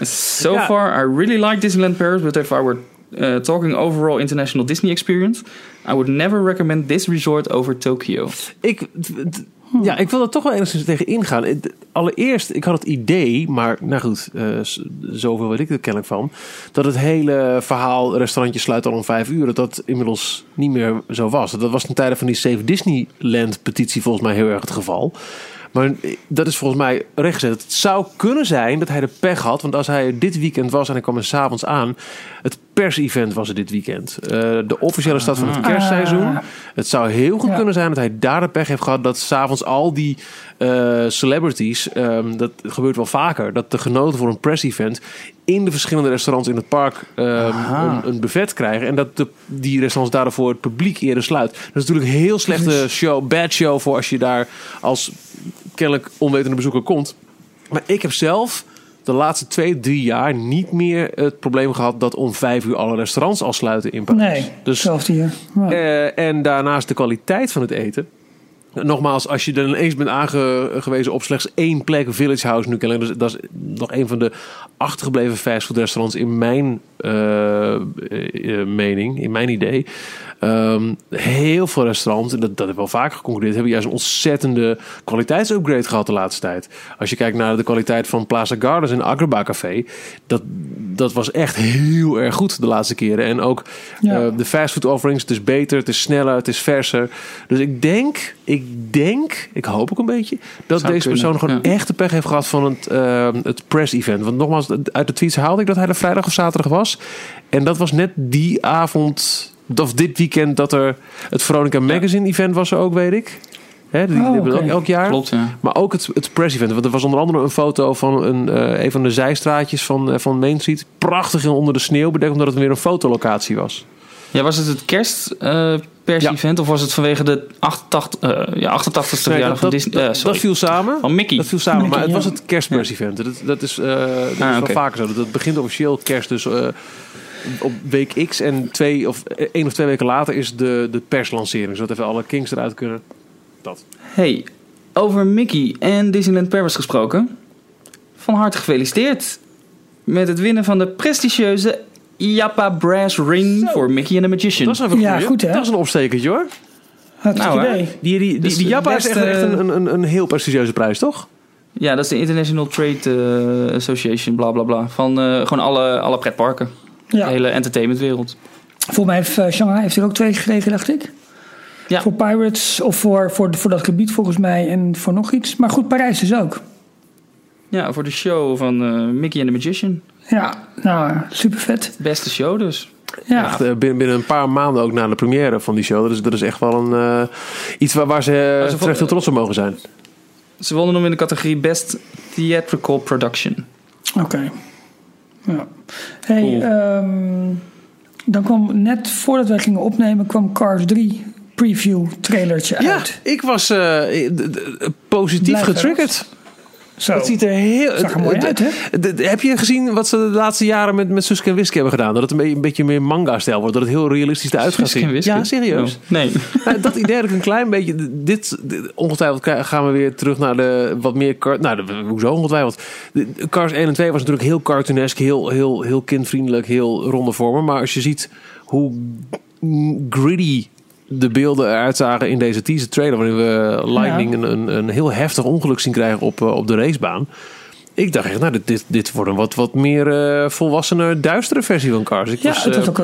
So Ja. far, I really like Disneyland Paris, but if I were uh, talking overall international Disney experience, I would never recommend this resort over Tokyo. Ik, ja, ik wil er toch wel enigszins tegen ingaan. Het- Allereerst, ik had het idee, maar nou goed, eh, zoveel weet ik er kennelijk van, dat het hele verhaal restaurantje sluit al om vijf uur, dat dat inmiddels niet meer zo was. Dat was ten tijde van die Save Disneyland petitie volgens mij heel erg het geval. Maar dat is volgens mij rechtgezet. Het zou kunnen zijn dat hij de pech had. Want als hij dit weekend was en hij kwam er s'avonds aan. Het pers-event was er dit weekend. Eh, de officiële start van het kerstseizoen. Ah. Het zou heel goed Ja. kunnen zijn dat hij daar de pech heeft gehad. Dat s'avonds al die eh, celebrities. ehm, dat gebeurt wel vaker. Dat de genoten voor een press-event. in de verschillende restaurants in het park. ehm, Aha. een, een buffet krijgen. En dat de, die restaurants daarvoor het publiek eerder sluit. Dat is natuurlijk een heel slechte show. Bad show voor als je daar als kennelijk onwetende bezoeker komt. Maar ik heb zelf de laatste twee, drie jaar niet meer het probleem gehad dat om vijf uur alle restaurants al sluiten in Parijs. Nee, Dus, zelfs hier. Ja. eh, en daarnaast de kwaliteit van het eten. Nogmaals, als je dan ineens bent aangewezen op slechts één plek, Village House nu kennelijk, dus dat is nog een van de achtergebleven fastfoodrestaurants in mijn eh, eh, mening, in mijn idee. Ehm, heel veel restaurants, en dat, dat heb ik wel vaker geconcludeerd, hebben juist een ontzettende kwaliteitsupgrade gehad de laatste tijd. Als je kijkt naar de kwaliteit van Plaza Gardens en Agraba Café, dat, dat was echt heel erg goed de laatste keren. En ook Ja. eh, de fastfood offerings, het is beter, het is sneller, het is verser. Dus ik denk, ik denk, ik hoop ook een beetje, dat Zou deze kunnen, persoon gewoon ja. echt de pech heeft gehad van het, eh, het press-event. Want nogmaals, uit de tweets haalde ik dat hij er vrijdag of zaterdag was. En dat was net die avond, of dit weekend, dat er het Veronica Magazine event was er ook, weet ik. Hè, die Oh, hebben we oké. ook elk jaar. Klopt, ja. Maar ook het, het press-event. Want er was onder andere een foto van een, eh, een van de zijstraatjes van, eh, van Main Street. Prachtig onder de sneeuw bedekt, omdat het weer een fotolocatie was. Ja, was het het kerstpers-event of was het vanwege de 88, eh ja, 88ste Nee, verjaardag dat, van Disney? dat, sorry, dat viel samen. van Mickey. Dat viel samen, Mickey, maar het was ja. het kerstpers-event. Dat, dat is, eh, dat is Ah, wel oké. vaker zo. Dat begint officieel kerst, dus eh, op week X. En twee of eh, één of twee weken later is de, de perslancering. Zodat even alle kings eruit kunnen. Dat. Hey, over Mickey en Disneyland Paris gesproken. Van harte gefeliciteerd met het winnen van de prestigieuze Yappa Brass Ring voor Mickey and the Magician. Dat is even Ja, goed, hè? Dat is een opstekertje hoor. Hartstikke Nou, idee. Die, die, die, Dus die is echt een, een, een heel prestigieuze prijs, toch? Ja, dat is de International Trade eh, Association, bla bla bla. Van eh, gewoon alle, alle pretparken. Ja. De hele entertainmentwereld. Volgens mij heeft eh, Shanghai heeft er ook twee gekregen, dacht ik. Ja. Voor Pirates of voor, voor, voor dat gebied volgens mij en voor nog iets. Maar goed, Parijs dus ook. Ja, voor de show van eh, Mickey and the Magician. Ja, nou, super vet. Beste show dus. Ja, Echt, eh, binnen, binnen een paar maanden ook na de première van die show. Dat is, dat is echt wel een, eh, iets waar, waar ze terecht heel trots op mogen zijn. Ze wonnen hem in de categorie Best Theatrical Production. oké. Ja. Hey, Cool. ehm, dan kwam net voordat wij gingen opnemen, kwam Cars 3 preview trailertje Ja, uit. ik was eh, positief Blij getriggerd. Zo, Het ziet er heel... zag er mooi uit, hè? Heb je gezien wat ze de laatste jaren met, met Suske en Wiske hebben gedaan? Dat het een beetje, een beetje meer manga-stijl wordt. Dat het heel realistisch eruit gaat zien. Ja, serieus. Oh, nee. Nou, dat idee had ik een klein beetje. Dit, dit- ongetwijfeld gaan we weer terug naar de wat meer. Nou, de, hoezo ongetwijfeld? De, de Cars 1 en 2 was natuurlijk heel cartoonesk, heel, heel, heel kindvriendelijk, heel ronde vormen. Maar als je ziet hoe gritty de beelden eruit zagen in deze teaser trailer, waarin we Lightning Ja. een, een, een heel heftig ongeluk zien krijgen op, eh, op de racebaan. Ik dacht echt, nou, dit, dit, dit wordt een wat, wat meer eh volwassene, duistere versie van Cars. Ik Ja, was, het was eh, ook,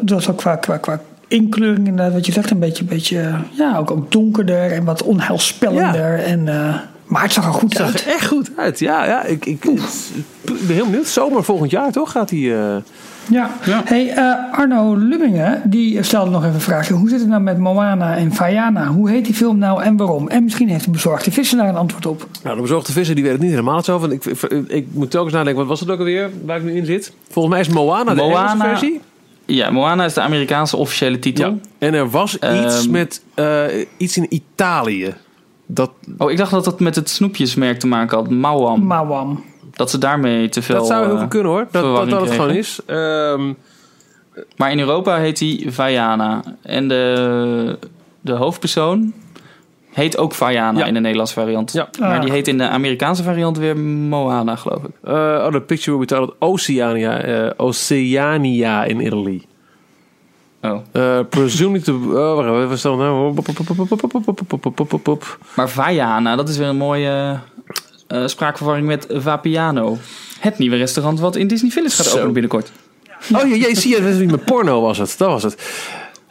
het was- ook qua, qua, qua inkleuring inderdaad, wat je zegt, een beetje, beetje ja, ook, ook donkerder en wat onheilspellender. En, maar het zag er goed Het zag uit. er echt goed uit. Ja, ja ik, ik, ben heel benieuwd. Zomer volgend jaar, toch? Gaat hij. Ja. Ja. Hey, eh, Arno Lubbingen, die stelde nog even een vraagje. Hoe zit het nou met Moana en Vaiana? Hoe heet die film nou en waarom? En misschien heeft de bezorgde visser daar een antwoord op. Nou, de bezorgde visser die weet het niet helemaal zo. Want ik, ik, ik moet telkens nadenken, wat was het ook alweer waar ik nu in zit? Volgens mij is Moana de Engelse versie. Ja, Moana is de Amerikaanse officiële titel. En er was iets Ehm. met eh, iets in Italië. Dat, Oh, ik dacht dat dat met het snoepjesmerk te maken had. Mauam. Mawam. Dat ze daarmee te veel... dat zou heel eh, goed kunnen hoor. Dat dat, het gewoon is. Ehm, Maar in Europa heet hij Vaiana. En de, de hoofdpersoon heet ook Vaiana Ja. in de Nederlandse variant. Ja. Maar Ah. die heet in de Amerikaanse variant weer Moana, geloof ik. eh, oh, de picture will be titled Oceania, eh, Oceania in Italy. Oh. Uh, presumably to... Oh, wacht even. We staan nou... Maar Vaiana, dat is weer een mooie eh, spraakverwarring met Vapiano. Het nieuwe restaurant wat in Disney Village gaat Zo. openen binnenkort. Oh, je, je zie je, dat is niet met porno was het. Dat was het.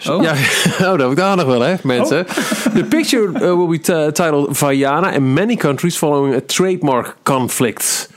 Oh. Ja, oh, dat heb ik daar nog wel, hè, mensen. The picture uh, will be titled Vajana in many countries following a trademark conflict.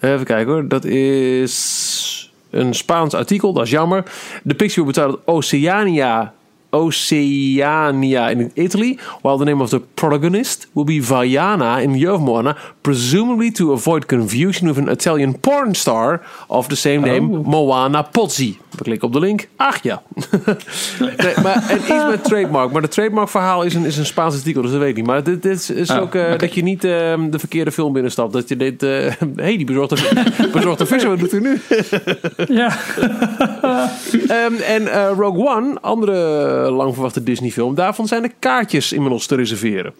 Even kijken hoor. Dat is een Spaans artikel, dat is jammer. The picture will be titled Oceania. Oceania in Italy, while the name of the protagonist will be Vajana in Year of Moana, presumably to avoid confusion with an Italian porn star of the same name, Moana Pozzi. We klikken op de link. Ach ja. nee, maar, en iets met trademark. Maar het trademark verhaal is een, is een Spaans artikel, dus dat weet ik niet. Maar dit, dit is Oh, ook eh, dat je niet eh, de verkeerde film binnenstapt. Dat je dit, eh hey, die bezorgde, bezorgde visser, wat doet u nu? Ja. Ehm, en eh, Rogue One, andere lang verwachte Disney film, daarvan zijn de kaartjes inmiddels te reserveren.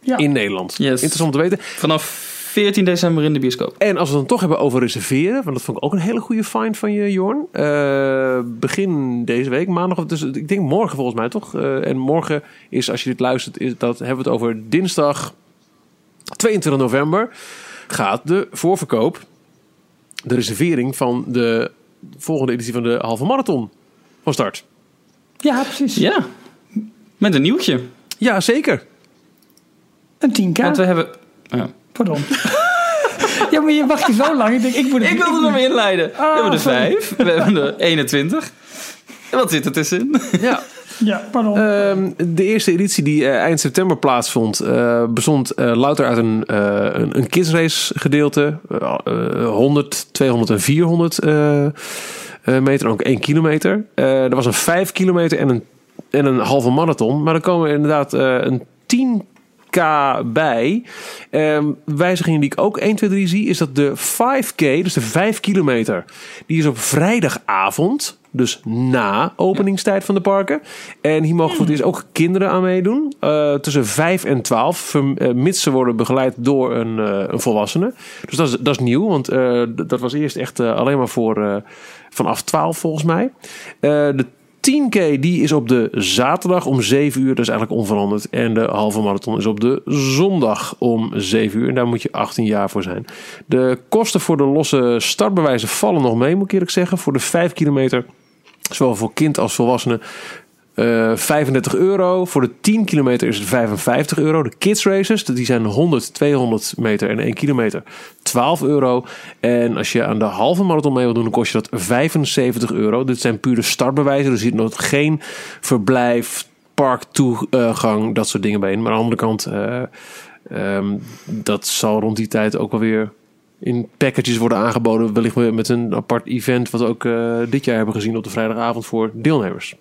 ja. In Nederland. Yes. Interessant om te weten. Vanaf 14 december in de bioscoop. En als we het dan toch hebben over reserveren, want dat vond ik ook een hele goede find van je, Jorn. Eh, begin deze week, maandag, dus ik denk morgen volgens mij toch? Eh, en morgen is, als je dit luistert, is dat, hebben we het over dinsdag 22 november. Gaat de voorverkoop, de reservering van de volgende editie van de halve marathon van start. ja, precies. Ja, met een nieuwtje. Ja, zeker. Een 10k. Want we hebben... Ja. Pardon. ja, maar je wacht hier zo lang. Ik denk, ik moet het Ik wilde hem inleiden. we hebben er sorry. vijf. We hebben er 21. En wat zit er tussenin? Ja. Ja, pardon. Ehm, de eerste editie die eh, eind september plaatsvond, eh, bestond eh, louter uit een, een, een kidsrace gedeelte. Eh, eh, 100, 200 en 400 eh, eh, meter, ook 1 kilometer. Er was een 5 kilometer en een, en een halve marathon. Maar er komen inderdaad een 10k bij. Ehm, wijzigingen die ik ook 1, 2, 3 zie, is dat de 5k, dus de 5 kilometer, die is op vrijdagavond. Dus na openingstijd van de parken. En hier mogen voor het eerst ook kinderen aan meedoen. eh, tussen 5 en 12. verm- eh, mits ze worden begeleid door een, eh, een volwassene. Dus dat is, dat is nieuw. Want dat was eerst echt alleen maar voor vanaf 12 volgens mij. De 10K die is op de zaterdag om 7 uur. Dat is eigenlijk onveranderd. En de halve marathon is op de zondag om 7 uur. En daar moet je 18 jaar voor zijn. De kosten voor de losse startbewijzen vallen nog mee, moet ik eerlijk zeggen. Voor de 5 kilometer, zowel voor kind als volwassenen, eh 35 euro. Voor de 10 kilometer is het 55 euro. De kids races, die zijn 100, 200 meter en 1 kilometer. 12 euro. En als je aan de halve marathon mee wil doen, dan kost je dat 75 euro. Dit zijn pure startbewijzen. Er zit nog geen verblijf, parktoegang, dat soort dingen bij in. Maar aan de andere kant, eh, ehm, dat zal rond die tijd ook wel weer in packages worden aangeboden. Wellicht met een apart event, wat we ook eh, dit jaar hebben gezien op de vrijdagavond voor deelnemers.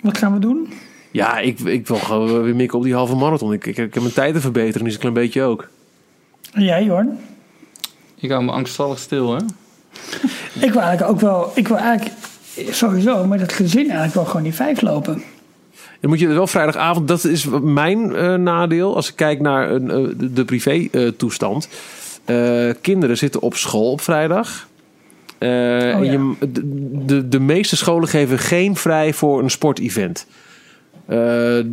Wat gaan we doen? Ja, ik, ik wil gewoon weer mikken op die halve marathon. Ik, ik, ik heb mijn tijden verbeteren, dus een klein beetje ook. En jij, Jorn? Ik hou me angstvallig stil, hè? Ik wil eigenlijk ook wel... Ik wil eigenlijk sowieso met het gezin eigenlijk wel gewoon die vijf lopen. Dan moet je wel vrijdagavond, dat is mijn eh, nadeel als ik kijk naar een, eh, de, de eh, kinderen zitten op school op vrijdag. Eh, en ja. je, de, de, meeste scholen geven geen vrij voor een sportevent. Eh, De,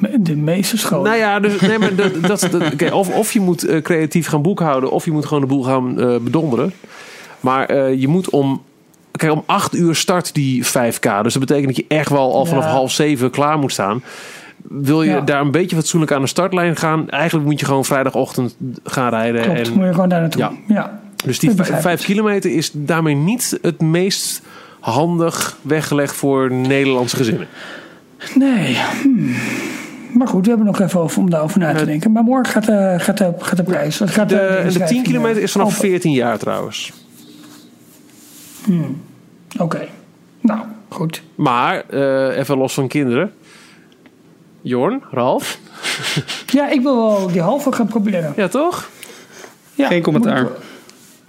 me- de meeste scholen. Nou ja, dus, nee, maar dat, dat, of, of je moet creatief gaan boekhouden, of je moet gewoon de boel gaan bedonderen. Maar je moet om. Kijk, om 8 uur start die 5K. Dus dat betekent dat je echt wel al vanaf Ja. half zeven klaar moet staan. Wil je Ja. daar een beetje fatsoenlijk aan de startlijn gaan? Eigenlijk moet je gewoon vrijdagochtend gaan rijden. Klopt, En, moet je gewoon daar naartoe. Ja. Ja. dus die Ik begrijp 5 het. kilometer is daarmee niet het meest handig weggelegd voor Nederlandse gezinnen. Nee. hmm. Maar goed, we hebben nog even over om daarover na te denken. Maar morgen gaat de, gaat de, gaat de prijs. wat Gaat De, de 10 inschrijving, kilometer is vanaf open. 14 jaar trouwens. Oké. Nou, goed. Maar eh, even los van kinderen. Jorn, Ralf. Ja, ik wil wel die halve gaan proberen. Ja, toch? Ja, Geen commentaar.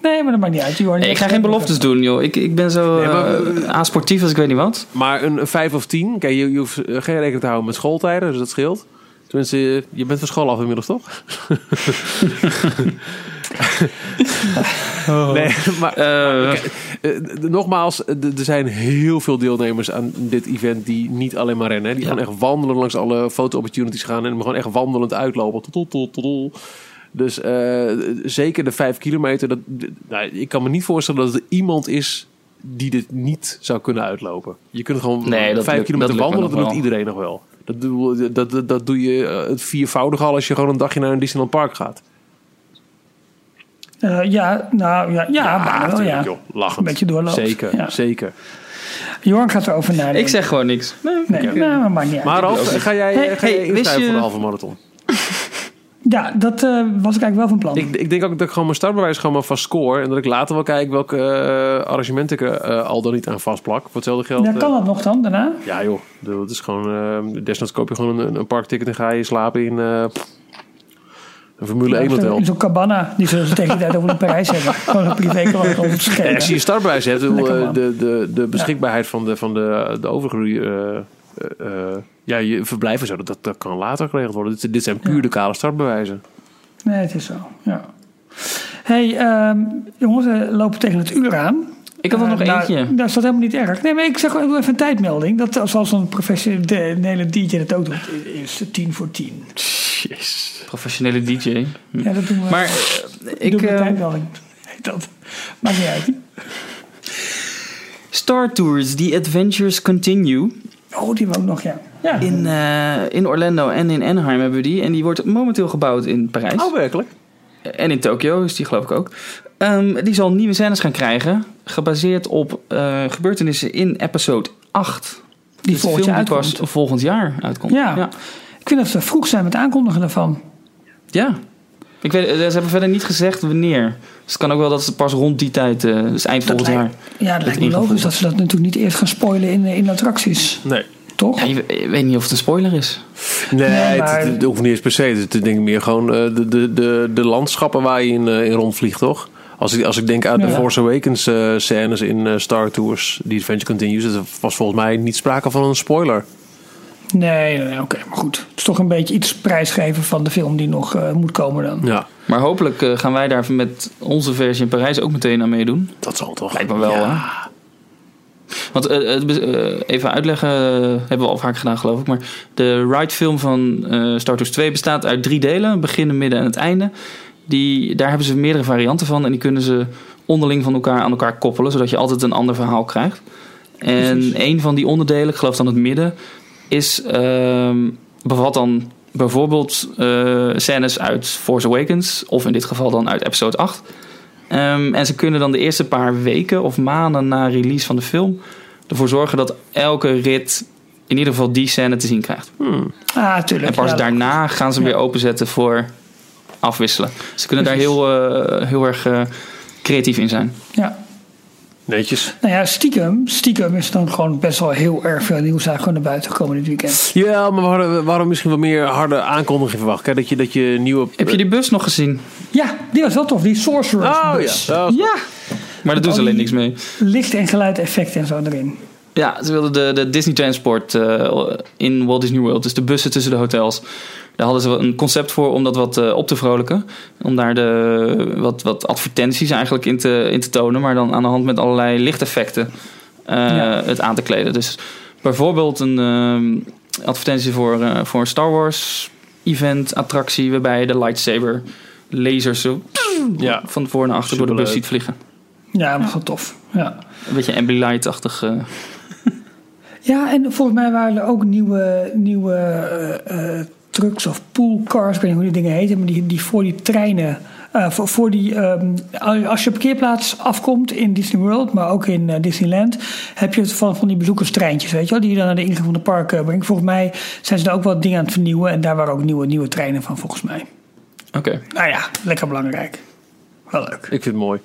Nee, maar dat maakt niet uit. Jorn. Nee, ik ga geen beloftes doen, joh. Ik, ik ben zo Nee, maar- eh, asportief als ik weet niet wat. Maar een, een 5 of 10. Kijk, je, je hoeft geen rekening te houden met schooltijden, dus dat scheelt. Tenminste, je- je bent van school af inmiddels, toch? Nee, maar Eh, eh, nogmaals, eh, er zijn heel veel deelnemers aan dit event die niet alleen maar rennen. hè. Die Ja. gaan echt wandelen langs alle foto-opportunities gaan en gewoon echt wandelend uitlopen. Tot, tot. Dus zeker de 5 kilometer. Dat, nou, ik kan me niet voorstellen dat er iemand is die dit niet zou kunnen uitlopen. Je kunt gewoon Nee, vijf lukt- kilometer dat wandelen, dat doet iedereen nog wel. Dat doe, dat, dat, dat doe je het viervoudige al als je gewoon een dagje naar een Disneyland Park gaat. Eh, ja, nou ja, ja, bijna wel, ja. joh. Lachend. Een beetje doorloopt. Zeker, Ja. zeker. Johan gaat erover nadenken. Ik zeg gewoon niks. Nee. Nee, nou, maar maakt niet uit. Maar Ralf, ga jij, Hey, ga hey, voor de halve marathon? Ja, dat eh, was ik eigenlijk wel van plan. Ik, ik denk ook dat ik gewoon mijn startbewijs gewoon maar vast score. En dat ik later wel kijk welke eh arrangement ik er eh, al dan niet aan vastplak. Voor hetzelfde geld. ja, kan dat nog dan, daarna? Ja joh, het is gewoon, desnoods koop je gewoon een, een parkticket en ga je slapen in eh, een Formule 1 hotel. Zo'n cabana, die zullen ze tegen de tijd over de Parijs hebben. Gewoon een privé cabana om te Ja, als je je startbewijs hebt, eh, de, de, de beschikbaarheid van de, van de, de overige eh, eh, ja, je verblijf en zo, dat, dat kan later geregeld worden. Dit, dit zijn puur de kale startbewijzen. Nee, het is zo, ja. hey, ehm, jongens, we lopen tegen het uur aan. Ik had er nog nou, eentje. Dat is dat helemaal niet erg. Nee, maar ik zeg even een tijdmelding. Dat als zoals een professionele DJ dat ook doet, is het tien voor tien. Jezus. Professionele DJ. Ja, dat doen we. Maar eh, ik ik... doe een eh, tijdmelding. Heet dat. Maakt niet uit. Star Tours, The Adventures Continue. Oh, die hebben we ook nog, ja. Ja, In, eh, in Orlando en in Anaheim hebben we die. En die wordt momenteel gebouwd in Parijs. Oh, werkelijk? En in Tokio is die geloof ik ook. Ehm, die zal nieuwe scènes gaan krijgen. Gebaseerd op eh, gebeurtenissen in episode 8. die Dus volgend jaar uitkomt. volgend jaar uitkomt. Ja. ja. Ik vind dat ze vroeg zijn met aankondigen daarvan. Ja. Ik weet, eh, ze hebben verder niet gezegd wanneer. Dus het kan ook wel dat ze pas rond die tijd, eh, dus eind volgend lijkt- jaar. Ja, dat lijkt me logisch dat ze dat natuurlijk niet eerst gaan spoilen in, in de attracties. Nee. Toch? Ja, je, je weet niet of het een spoiler is. Nee, Nee, maar- het, het hoeft niet eens per se. Het is denk ik meer gewoon eh, de, de, de, de landschappen waar je in, eh, in rondvliegt, toch? Als ik, als ik denk aan de Ja. Force Awakens eh, scènes in eh, Star Tours, die Adventure Continues, dat was volgens mij niet sprake van een spoiler. Nee, nee, nee, oké, maar goed. Het is toch een beetje iets prijsgeven van de film die nog eh, moet komen dan. Ja, Maar hopelijk eh, gaan wij daar met onze versie in Parijs ook meteen aan meedoen. dat zal toch. Lijkt me wel, Ja. hè? Want eh, even uitleggen, hebben we al vaak gedaan geloof ik. Maar de ride-film van eh Star Tours 2 bestaat uit drie delen. Begin, midden en het einde. Die, daar hebben ze meerdere varianten van. En die kunnen ze onderling van elkaar aan elkaar koppelen. Zodat je altijd een ander verhaal krijgt. En Precies. een van die onderdelen, ik geloof dan het midden... Is, ehm, bevat dan bijvoorbeeld eh, scènes uit Force Awakens. Of in dit geval dan uit episode 8. Ehm, en ze kunnen dan de eerste paar weken of maanden na release van de film ervoor zorgen dat elke rit in ieder geval die scène te zien krijgt. Ah, tuurlijk. En pas ja, daarna gaan ze hem weer openzetten voor afwisselen. Ze kunnen daar heel, eh, heel erg eh, creatief in zijn. Ja. Netjes. Nou ja, stiekem, stiekem is dan gewoon best wel heel erg veel nieuws eigenlijk naar buiten gekomen dit weekend. Ja, maar we hadden, we hadden misschien wel meer harde aankondigingen verwacht. Hè? Dat, je, dat je nieuwe... Heb je die bus nog gezien? Ja, die was wel tof, die Sorcerer's Oh bus. ja. Ja, Maar daar doen ze al alleen die- niks mee. licht en geluid effecten en zo erin. Ja, ze wilden de, de Disney Transport eh, in Walt Disney World, dus de bussen tussen de hotels. Daar hadden ze een concept voor om dat wat eh, op te vrolijken. Om daar de, wat, wat advertenties eigenlijk in te, in te tonen, maar dan aan de hand met allerlei lichteffecten eh, Ja. het aan te kleden. Dus bijvoorbeeld een ehm, advertentie voor, eh, voor een Star Wars event, attractie, waarbij je de lightsaber lasers zo Ja. van voor naar achter door de bus ziet vliegen. Ja, dat was wel tof. Ja. Een beetje Ambilight-achtig. Ja, en volgens mij waren er ook nieuwe, nieuwe eh, eh, trucks of poolcars, ik weet niet hoe die dingen heten, maar die, die voor die treinen, eh, voor, voor die, ehm, als je op parkeerplaats afkomt in Disney World, maar ook in Disneyland, heb je het van, van die bezoekerstreintjes, weet je wel, die je dan naar de ingang van de parken brengt. Volgens mij zijn ze daar ook wat dingen aan het vernieuwen en daar waren ook nieuwe, nieuwe treinen van, volgens mij. Oké. Nou ja, lekker belangrijk. Wel leuk. Ik vind het mooi.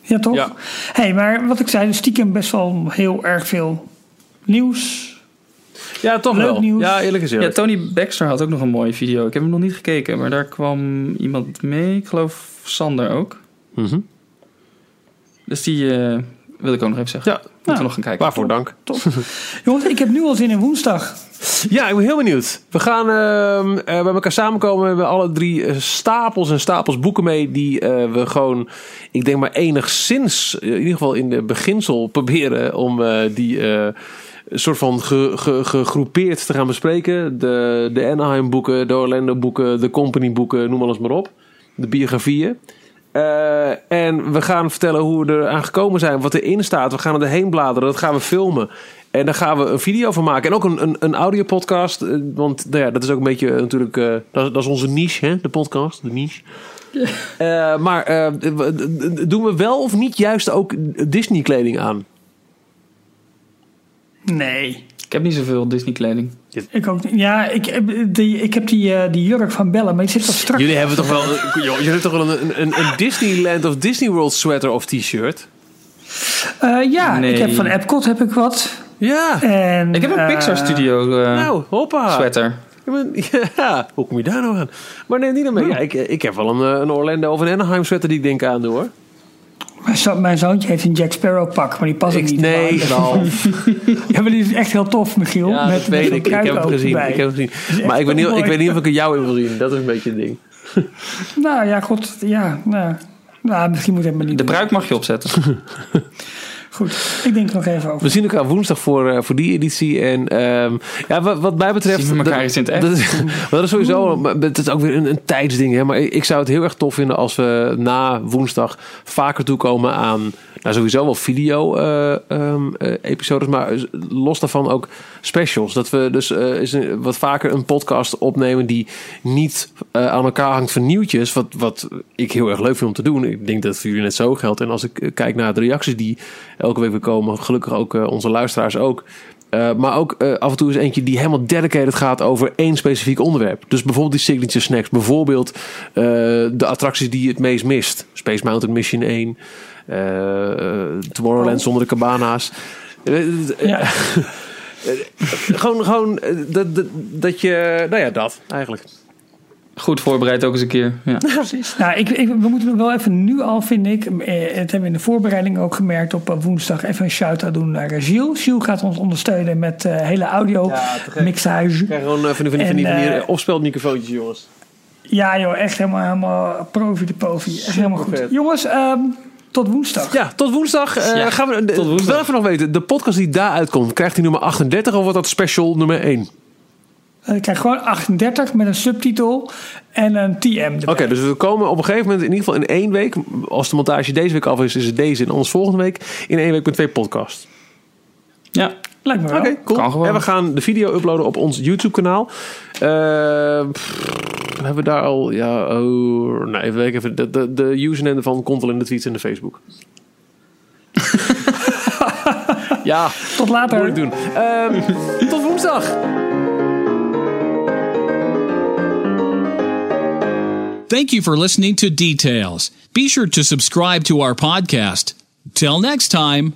Ja, toch? Ja. hey, maar wat ik zei, dus stiekem best wel heel erg veel nieuws. Ja, toch Leuk wel. nieuws. Ja, eerlijk is Ja. Tony Baxter had ook nog een mooie video. Ik heb hem nog niet gekeken, maar daar kwam iemand mee. Ik geloof Sander ook. Mhm. Dus die eh, wil ik ook nog even zeggen. Ja, Moeten we nog gaan kijken. waarvoor dank. Jongens, ik heb nu al zin in woensdag. Ja, ik ben heel benieuwd. We gaan ehm, eh, bij elkaar samenkomen. We hebben alle drie eh, stapels en stapels boeken mee. Die eh, we gewoon, ik denk maar enigszins, in ieder geval in de beginsel, proberen om eh, die eh, soort van ge- ge- gegroepeerd te gaan bespreken. De, de Anaheim boeken, de Orlando boeken, de Company boeken, noem alles maar op. De biografieën. Eh, en we gaan vertellen hoe we er aan gekomen zijn, wat erin staat. We gaan erheen bladeren, dat gaan we filmen. En daar gaan we een video van maken. En ook een, een, een audiopodcast. eh, Want nou ja, dat is ook een beetje eh, natuurlijk... dat, dat is onze niche, hè? de podcast. De niche. Maar doen we wel of niet juist ook Disney kleding aan? Nee. Ik heb niet zoveel Disney kleding. Ik ook niet. Ja, ik, heb die, ik heb die, eh, die jurk van Bella, maar die zit wat strak. Jullie hebben toch wel, joh, jullie hebben toch wel een, een, een Disneyland of Disney World sweater of t-shirt? Eh, ja, Nee. ik heb van Epcot heb ik wat. Ja. En, Ik heb een eh, Pixar Studio eh, nou, hoppa. sweater. Ja, hoe kom je daar nou aan? Maar neem die dan mee. Ja, ik, ik heb wel een, een Orlando of een Anaheim sweater die ik denk aan doe hoor. Mijn, zo- mijn zoontje heeft een Jack Sparrow pak, maar die past Ik, niet. nee, Ralf. Ja, maar die is echt heel tof, Michiel. Ja, met, dat weet met ik. Ik heb hem gezien. Ik heb hem gezien. Maar ik weet, niet, ik weet niet of ik er jou in wil zien. Dat is een beetje het ding. Nou ja, god. Ja, nou, nou misschien moet ik het maar niet De bruik mag je opzetten. Goed, ik denk er nog even over. We zien elkaar woensdag voor, eh, voor die editie. En ehm, ja, wat, wat mij betreft. Zien we elkaar dat- eens in het echt? Dat is, dat is sowieso. Het is ook weer een, een tijdsding. Hè? Maar ik, ik zou het heel erg tof vinden als we na woensdag vaker toekomen aan. Nou, sowieso wel video-episodes. maar los daarvan ook specials. Dat we dus eh, een- wat vaker een podcast opnemen die niet eh, aan elkaar hangt van nieuwtjes. Wat, wat ik heel erg leuk vind om te doen. Ik denk dat het voor jullie net zo geldt. En als ik eh, kijk naar de reacties die elke week weer komen, gelukkig ook eh, onze luisteraars ook. Eh, maar ook eh, af en toe is eentje die helemaal dedicated gaat over één specifiek onderwerp. Dus bijvoorbeeld die signature snacks. Bijvoorbeeld eh, de attracties die je het meest mist. Space Mountain Mission 1. Eh, eh, Tomorrowland zonder de cabana's. Eh, Ja. gewoon gewoon dat, dat, dat je... Nou ja, dat eigenlijk. Goed voorbereid ook eens een keer. Ja. Precies. Nou, ik, ik, we moeten wel even nu al, vind ik, eh, het hebben we in de voorbereiding ook gemerkt op woensdag, even een shout-out doen naar Gilles. Gilles gaat ons ondersteunen met eh, hele audio Ja, mixage. Krijg gewoon eh, van die, van die, van die, van jongens. Ja joh, echt helemaal, helemaal profi de pofi. Echt helemaal goed. Jongens, ehm, tot woensdag. Ja, tot woensdag. eh, Ja, gaan we, tot woensdag. Wel even nog weten, de podcast die daar uitkomt, krijgt hij nummer 38 of wordt dat special nummer 1? Eh, Ik krijg gewoon 38 met een subtitel en een TM erbij. Oké, dus we komen op een gegeven moment in ieder geval in één week. Als de montage deze week af is, is het deze en anders volgende week. In één week met twee podcasts. ja. Lijkt me wel. Oké, cool. Kan gewoon. En we gaan de video uploaden op ons YouTube kanaal. Hebben we daar al... Ja, oh, nee, even kijken. Even, de, de, de username van komt wel in de tweets en de Facebook. ja, Tot later. moet ik doen. Ehm, tot woensdag. Thank you for listening to Details. Be sure to subscribe to our podcast. Till next time.